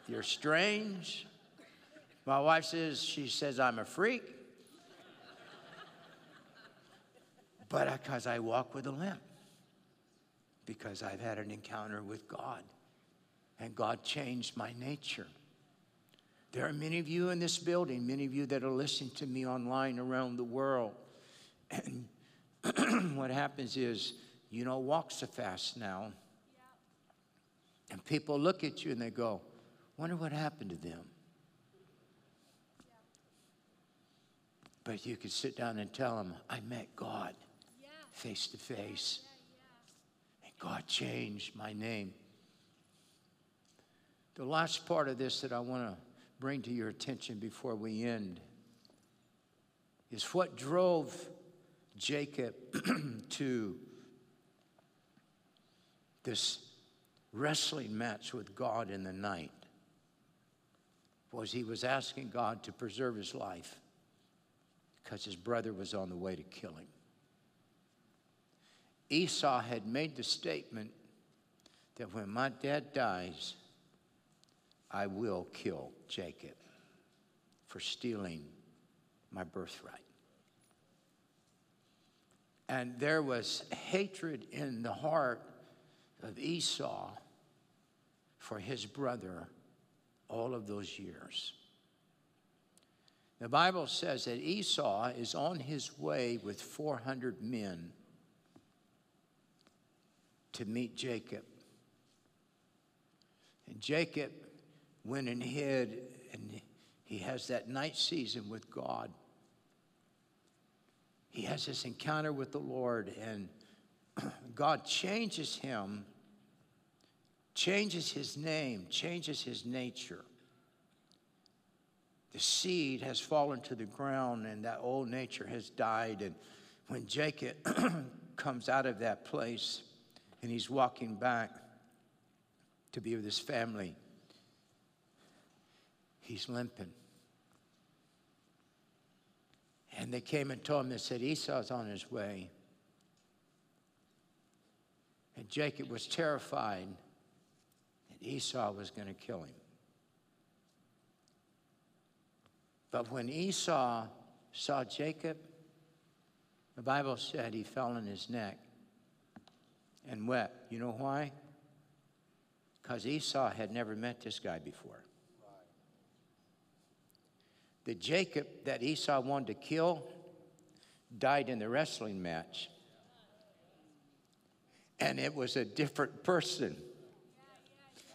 You're strange. My wife says, she says I'm a freak. But because I walk with a limp. Because I've had an encounter with God. And God changed my nature. There are many of you in this building, many of you that are listening to me online around the world. And what happens is you don't walk so fast now. And people look at you and they go, wonder what happened to them. But you could sit down and tell them, I met God face to face. And God changed my name. The last part of this that I want to bring to your attention before we end is what drove Jacob to this wrestling match with God in the night was he was asking God to preserve his life because his brother was on the way to kill him. Esau had made the statement that when my dad dies, I will kill Jacob for stealing my birthright. And there was hatred in the heart of Esau for his brother all of those years. The Bible says that Esau is on his way with 400 men to meet Jacob. And Jacob went and hid, and he has that night season with God. He has this encounter with the Lord, and God changes him, changes his name, changes his nature. The seed has fallen to the ground, and that old nature has died. And when Jacob comes out of that place and he's walking back to be with his family, he's limping. And they came and told him, they said, Esau's on his way. And Jacob was terrified Esau was going to kill him. But when Esau saw Jacob, the Bible said he fell on his neck and wept. You know why? Because Esau had never met this guy before. The Jacob that Esau wanted to kill died in the wrestling match. And it was a different person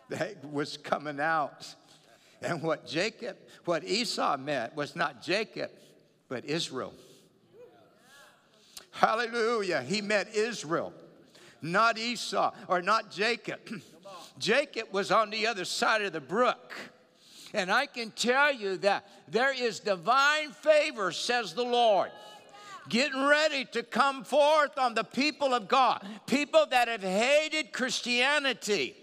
that was coming out. And what Jacob, what Esau met was not Jacob, but Israel. Hallelujah. He met Israel, not Esau or not Jacob. Jacob was on the other side of the brook. And I can tell you that there is divine favor, says the Lord, getting ready to come forth on the people of God, people that have hated Christianity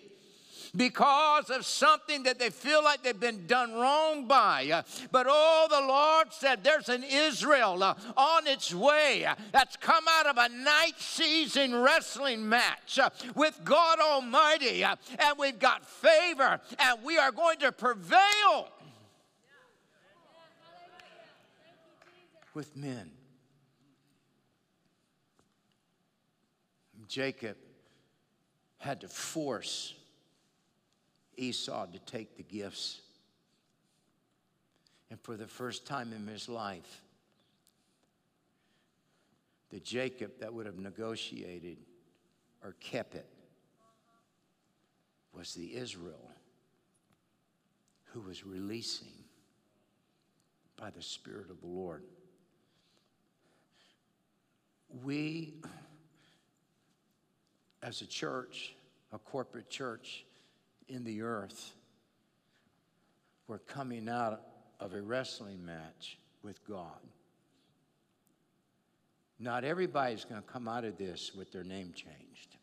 because of something that they feel like they've been done wrong by. Uh, but oh, the Lord said there's an Israel uh, on its way uh, that's come out of a night season wrestling match with God Almighty. and we've got favor and we are going to prevail with men. Jacob had to force Esau to take the gifts. And for the first time in his life, the Jacob that would have negotiated or kept it was the Israel who was releasing by the Spirit of the Lord. We, as a church, a corporate church in the earth, we're coming out of a wrestling match with God. Not everybody's going to come out of this with their name changed.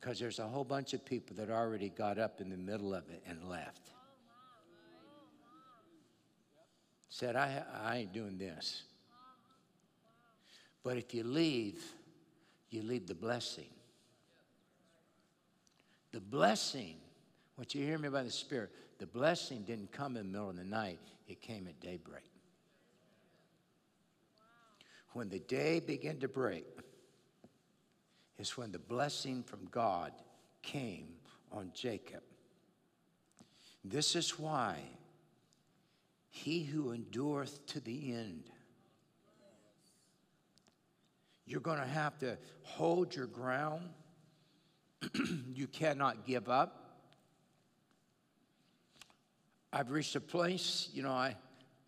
Because there's a whole bunch of people that already got up in the middle of it and left. Said, I, I ain't doing this. But if you leave, you leave the blessing. The blessing, what you hear me by the Spirit, the blessing didn't come in the middle of the night, it came at daybreak. When the day began to break, is when the blessing from God came on Jacob. This is why he who endureth to the end, you're going to have to hold your ground. you cannot give up. I've reached a place, you know, I,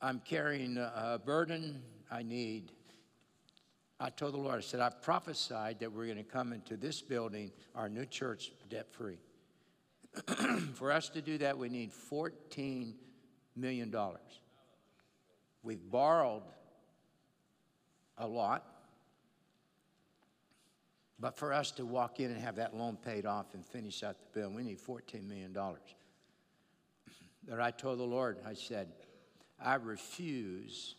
I'm carrying a, burden. I need I told the Lord, I said, I've prophesied that we're going to come into this building, our new church, debt free. For us to do that, we need $14 million. We've borrowed a lot, but for us to walk in and have that loan paid off and finish out the bill, we need $14 million. That I told the Lord, I said, I refuse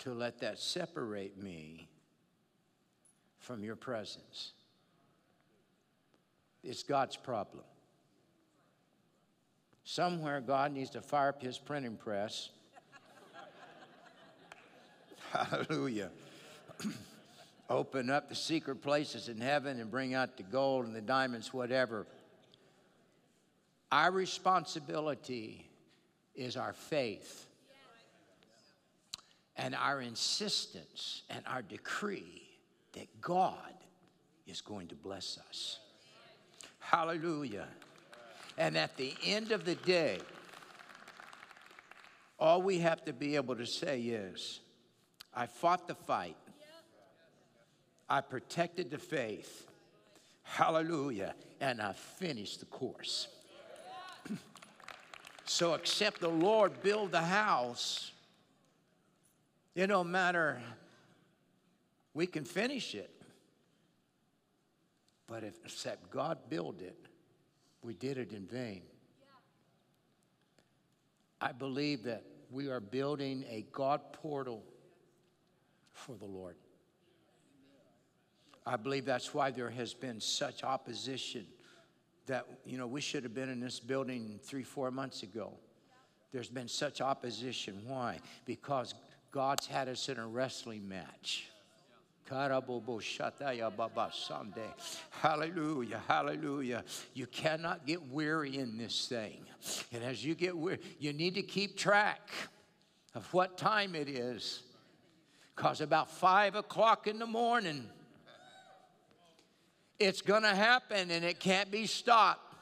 to let that separate me from your presence. It's God's problem. Somewhere, God needs to fire up his printing press. Hallelujah. Open up the secret places in heaven and bring out the gold and the diamonds, whatever. Our responsibility is our faith and our insistence and our decree that God is going to bless us. Hallelujah. And at the end of the day, all we have to be able to say is, I fought the fight. I protected the faith. Hallelujah. And I finished the course. so, except the Lord build the house, it don't matter. We can finish it. But if except God build it, we did it in vain. I believe that we are building a God portal for the Lord. I believe that's why there has been such opposition that, you know, we should have been in this building three, four months ago. There's been such opposition. Why? Because God's had us in a wrestling match. Hallelujah, hallelujah. You cannot get weary in this thing. And as you get weary, you need to keep track of what time it is. Because about five o'clock in the morning, it's going to happen and it can't be stopped.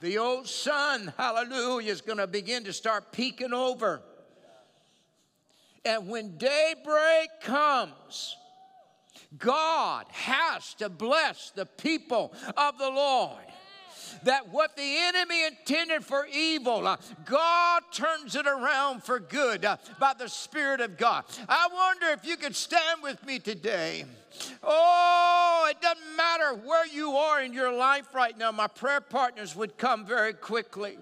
The old sun, hallelujah, is going to begin to start peeking over. And when daybreak comes, God has to bless the people of the Lord. That what the enemy intended for evil, uh, God turns it around for good uh, by the Spirit of God. I wonder if you could stand with me today. Oh, it doesn't matter where you are in your life right now, my prayer partners would come very quickly.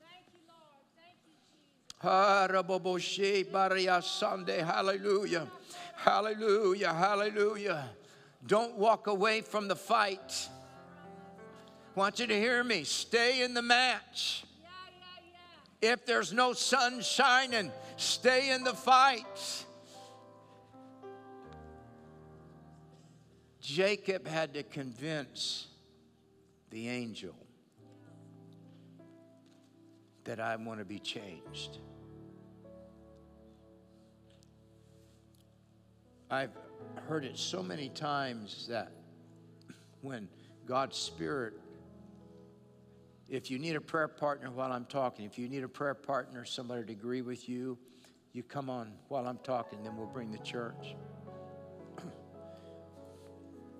Thank you, Lord. Thank you. Hallelujah. Hallelujah. Hallelujah. Don't walk away from the fight. Want you to hear me. Stay in the match. If there's no sun shining, stay in the fight. Jacob had to convince the angel that I want to be changed. I've heard it so many times that when God's Spirit, if you need a prayer partner while I'm talking, if you need a prayer partner, somebody to agree with you, you come on while I'm talking, then we'll bring the church.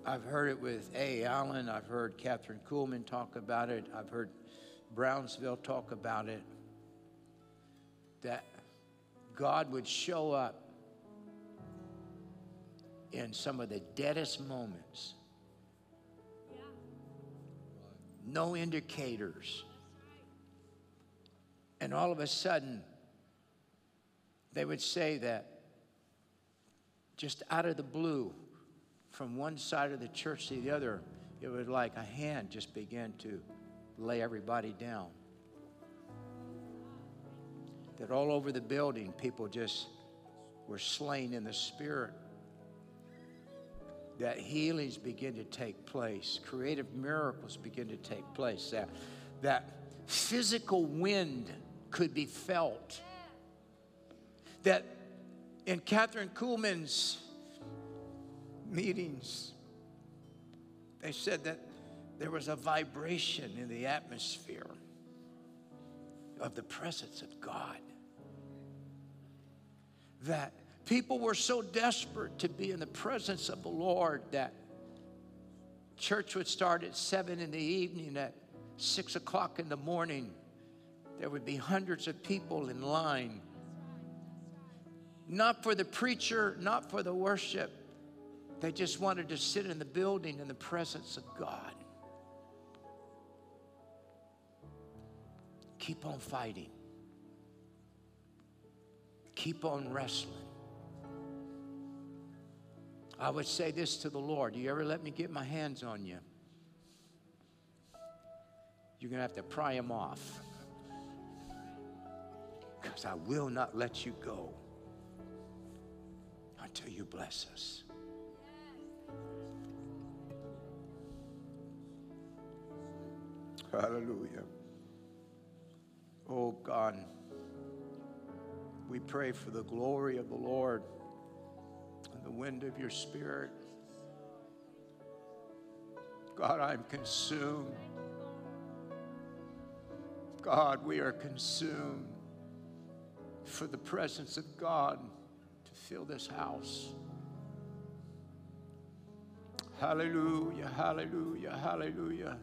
I've heard it with A. Allen. I've heard Kathryn Kuhlman talk about it. I've heard Brownsville talk about it. That God would show up in some of the deadest moments. No indicators. And all of a sudden, they would say that just out of the blue, from one side of the church to the other, it would like a hand just begin to lay everybody down. That all over the building, people just were slain in the spirit. That healings begin to take place, creative miracles begin to take place, that, that physical wind could be felt. That in Kathryn Kuhlman's meetings, they said that there was a vibration in the atmosphere of the presence of God. That people were so desperate to be in the presence of the Lord that church would start at seven in the evening, at six o'clock in the morning, there would be hundreds of people in line. Not for the preacher, not for the worship. They just wanted to sit in the building in the presence of God. Keep on fighting. Keep on wrestling. I would say this to the Lord Do you ever let me get my hands on you? You're going to have to pry them off. Because I will not let you go until you bless us. Hallelujah. Oh God, we pray for the glory of the Lord and the wind of your spirit. God, I'm consumed. God, we are consumed for the presence of God to fill this house. Hallelujah, hallelujah, hallelujah.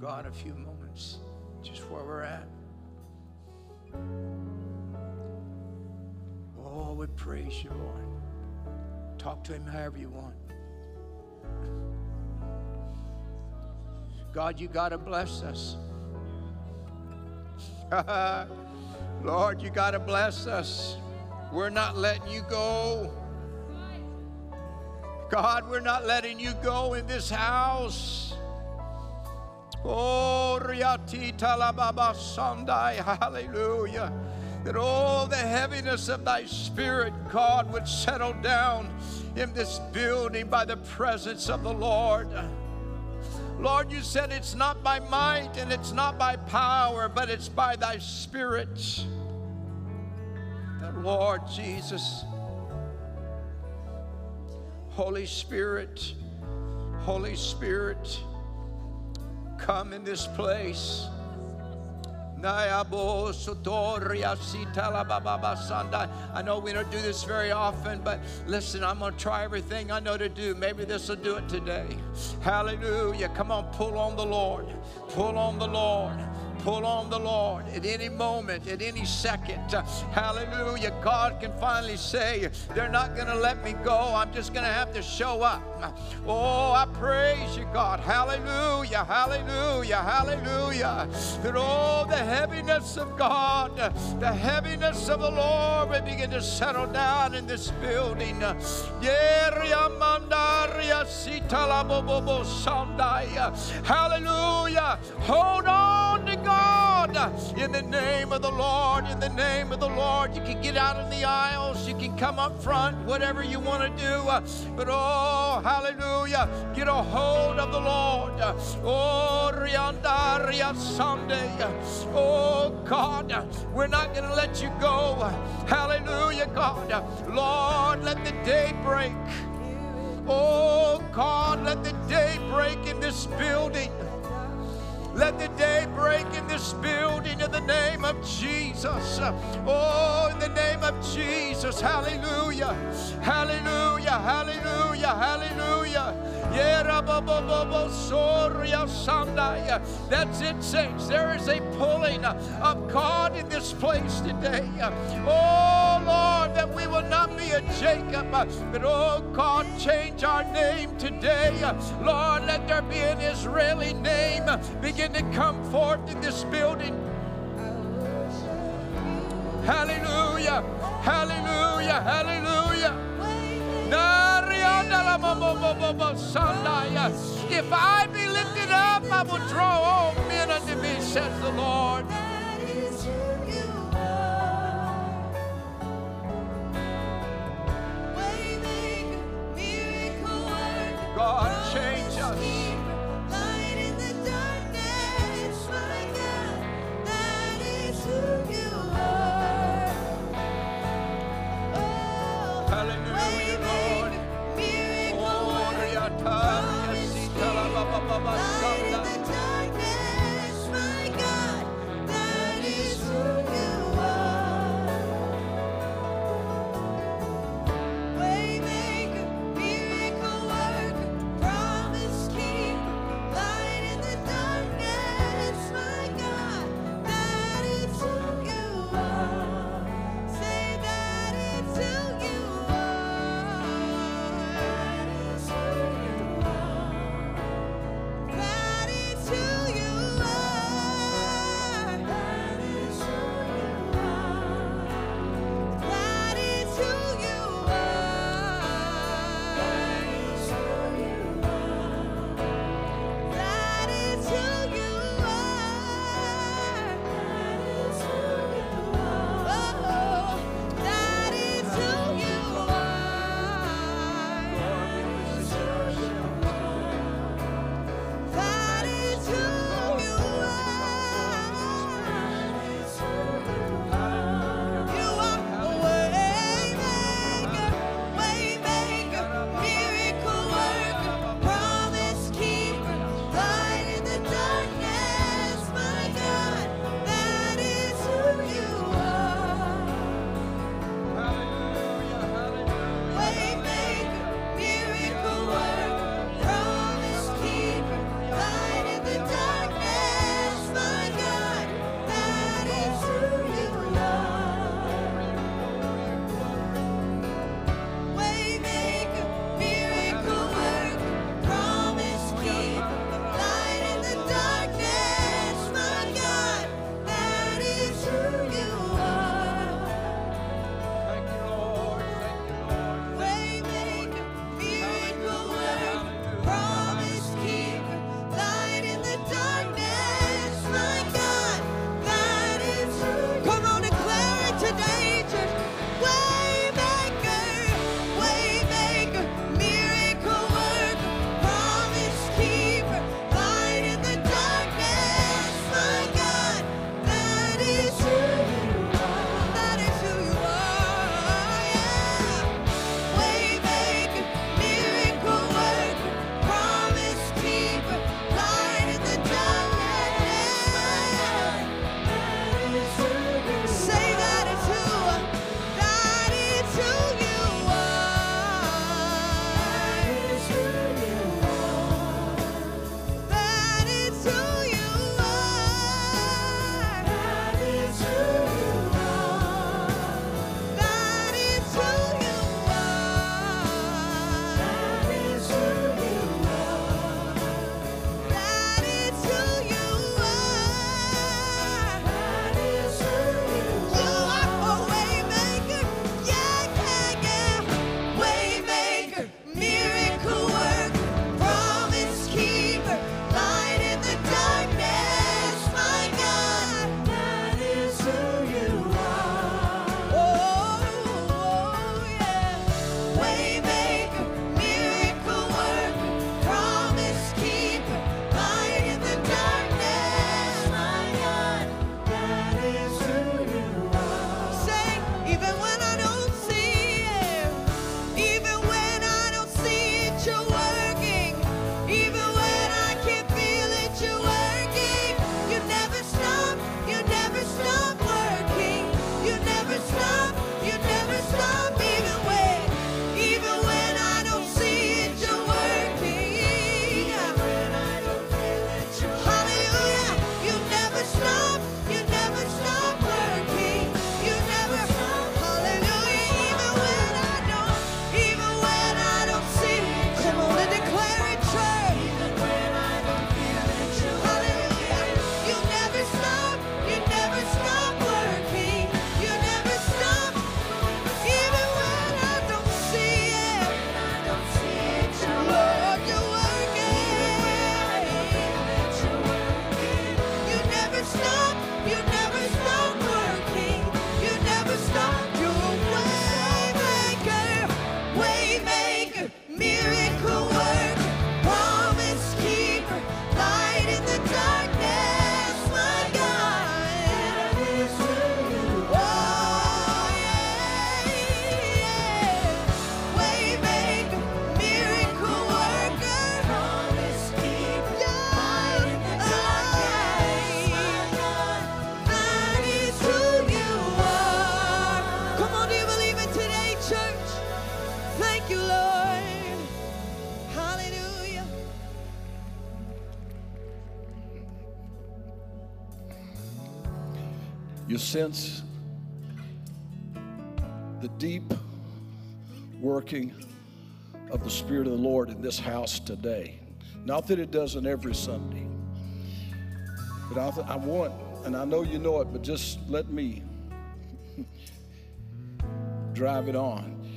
God a few moments just where we're at? Oh, we praise you, Lord. Talk to Him however you want. God, you got to bless us. Lord, you got to bless us. We're not letting you go. God, we're not letting you go in this house. Oh, hallelujah. That all the heaviness of thy spirit, God, would settle down in this building by the presence of the Lord. Lord, you said it's not by might and it's not by power, but it's by thy spirit. That Lord Jesus, Holy Spirit, Holy Spirit, come in this place. I know we don't do this very often, but listen, I'm going to try everything I know to do. Maybe this will do it today. Hallelujah. Come on, pull on the Lord. Pull on the Lord. Pull on the Lord at any moment, at any second. Hallelujah. God can finally say, They're not going to let me go. I'm just going to have to show up. Oh, I praise you, God. Hallelujah. Hallelujah. Hallelujah. That all the heaviness of God, the heaviness of the Lord will begin to settle down in this building. Hallelujah. Hold on to God. In the name of the Lord, in the name of the Lord. You can get out in the aisles, you can come up front, whatever you want to do. But oh, hallelujah, get a hold of the Lord. Oh, Riandaria Sunday. Oh, God, we're not going to let you go. Hallelujah, God. Lord, let the day break. Oh, God, let the day break in this building. Let the day break in this building in the name of Jesus. Oh, in the name of Jesus. Hallelujah. Hallelujah. Hallelujah. Hallelujah. That's it, saints. There is a pulling of God in this place today. Oh, Lord, that we will not be a Jacob, but oh, God, change our name today. Lord, let there be an Israeli name begin to come forth in this building. Hallelujah. Hallelujah. Hallelujah. If I be lifted up, I will draw all men unto me, says the Lord. That is who you are. Waymaker, miracle worker, God, change us. Oriataria, Light sense the deep working of the Spirit of the Lord in this house today. Not that it doesn't every Sunday, but I, th- I want, and I know you know it, but just let me drive it on.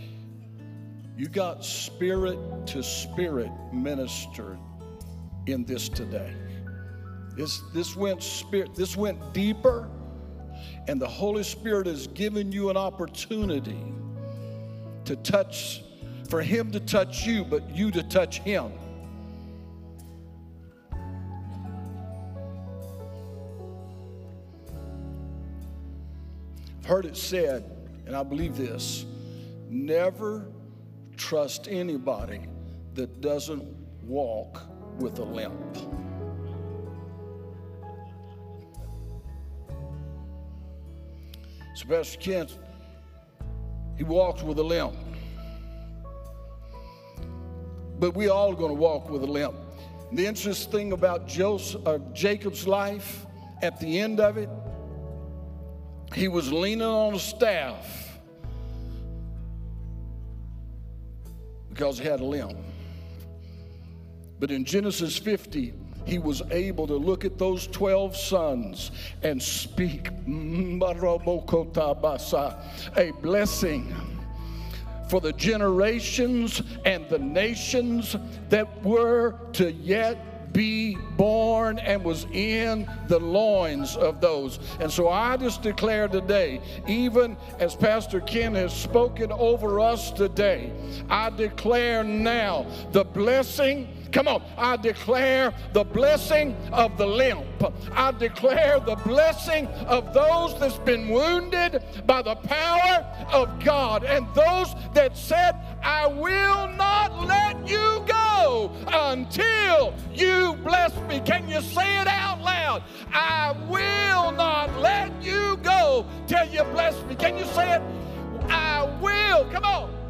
You got spirit to spirit ministered in this today. This, this went spirit, this went deeper, and the Holy Spirit has given you an opportunity to touch, for Him to touch you, but you to touch Him. I've heard it said, and I believe this never trust anybody that doesn't walk with a limp. Pastor Kent, he walked with a limp. But we all going to walk with a limp. The interesting thing about Joseph, uh, Jacob's life, at the end of it, he was leaning on a staff because he had a limp. But in Genesis 50, he was able to look at those 12 sons and speak a blessing for the generations and the nations that were to yet be born and was in the loins of those. And so I just declare today, even as Pastor Ken has spoken over us today, I declare now the blessing. Come on, I declare the blessing of the limp. I declare the blessing of those that's been wounded by the power of God and those that said, I will not let you go until you bless me. Can you say it out loud? I will not let you go till you bless me. Can you say it? I will. Come on.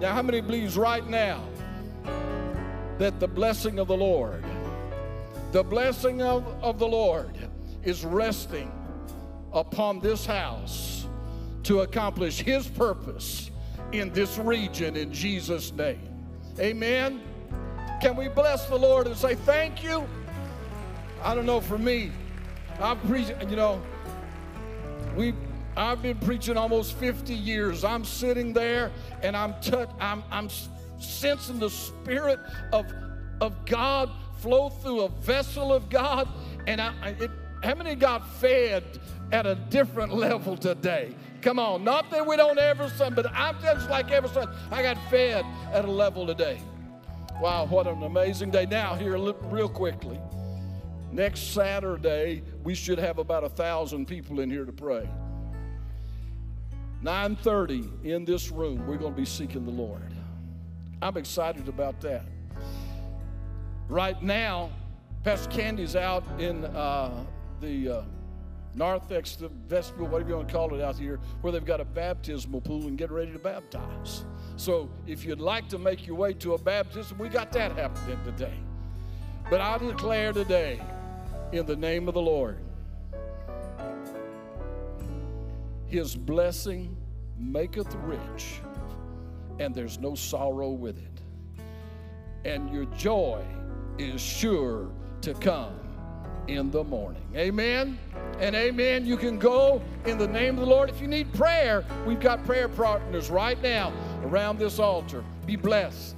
Now, how many believes right now that the blessing of the Lord, the blessing of, of the Lord is resting upon this house to accomplish His purpose in this region in Jesus' name? Amen. Can we bless the Lord and say thank you? I don't know, for me, I've preached, you know, we I've been preaching almost 50 years. I'm sitting there and I'm I'm, I'm sensing the spirit of, of God flow through a vessel of God. And I, it, how many got fed at a different level today? Come on, not that we don't ever son, but I'm just like ever son. I got fed at a level today. Wow, what an amazing day. Now, here, real quickly. Next Saturday, we should have about a thousand people in here to pray. 9:30 in this room, we're going to be seeking the Lord. I'm excited about that. Right now, Pastor Candy's out in uh, the uh, narthex, the vestibule, whatever you want to call it out here, where they've got a baptismal pool and getting ready to baptize. So if you'd like to make your way to a baptism, we got that happening today. But I declare today, in the name of the Lord, his blessing maketh rich, and there's no sorrow with it. And your joy is sure to come in the morning. Amen and amen. You can go in the name of the Lord. If you need prayer, we've got prayer partners right now around this altar. Be blessed.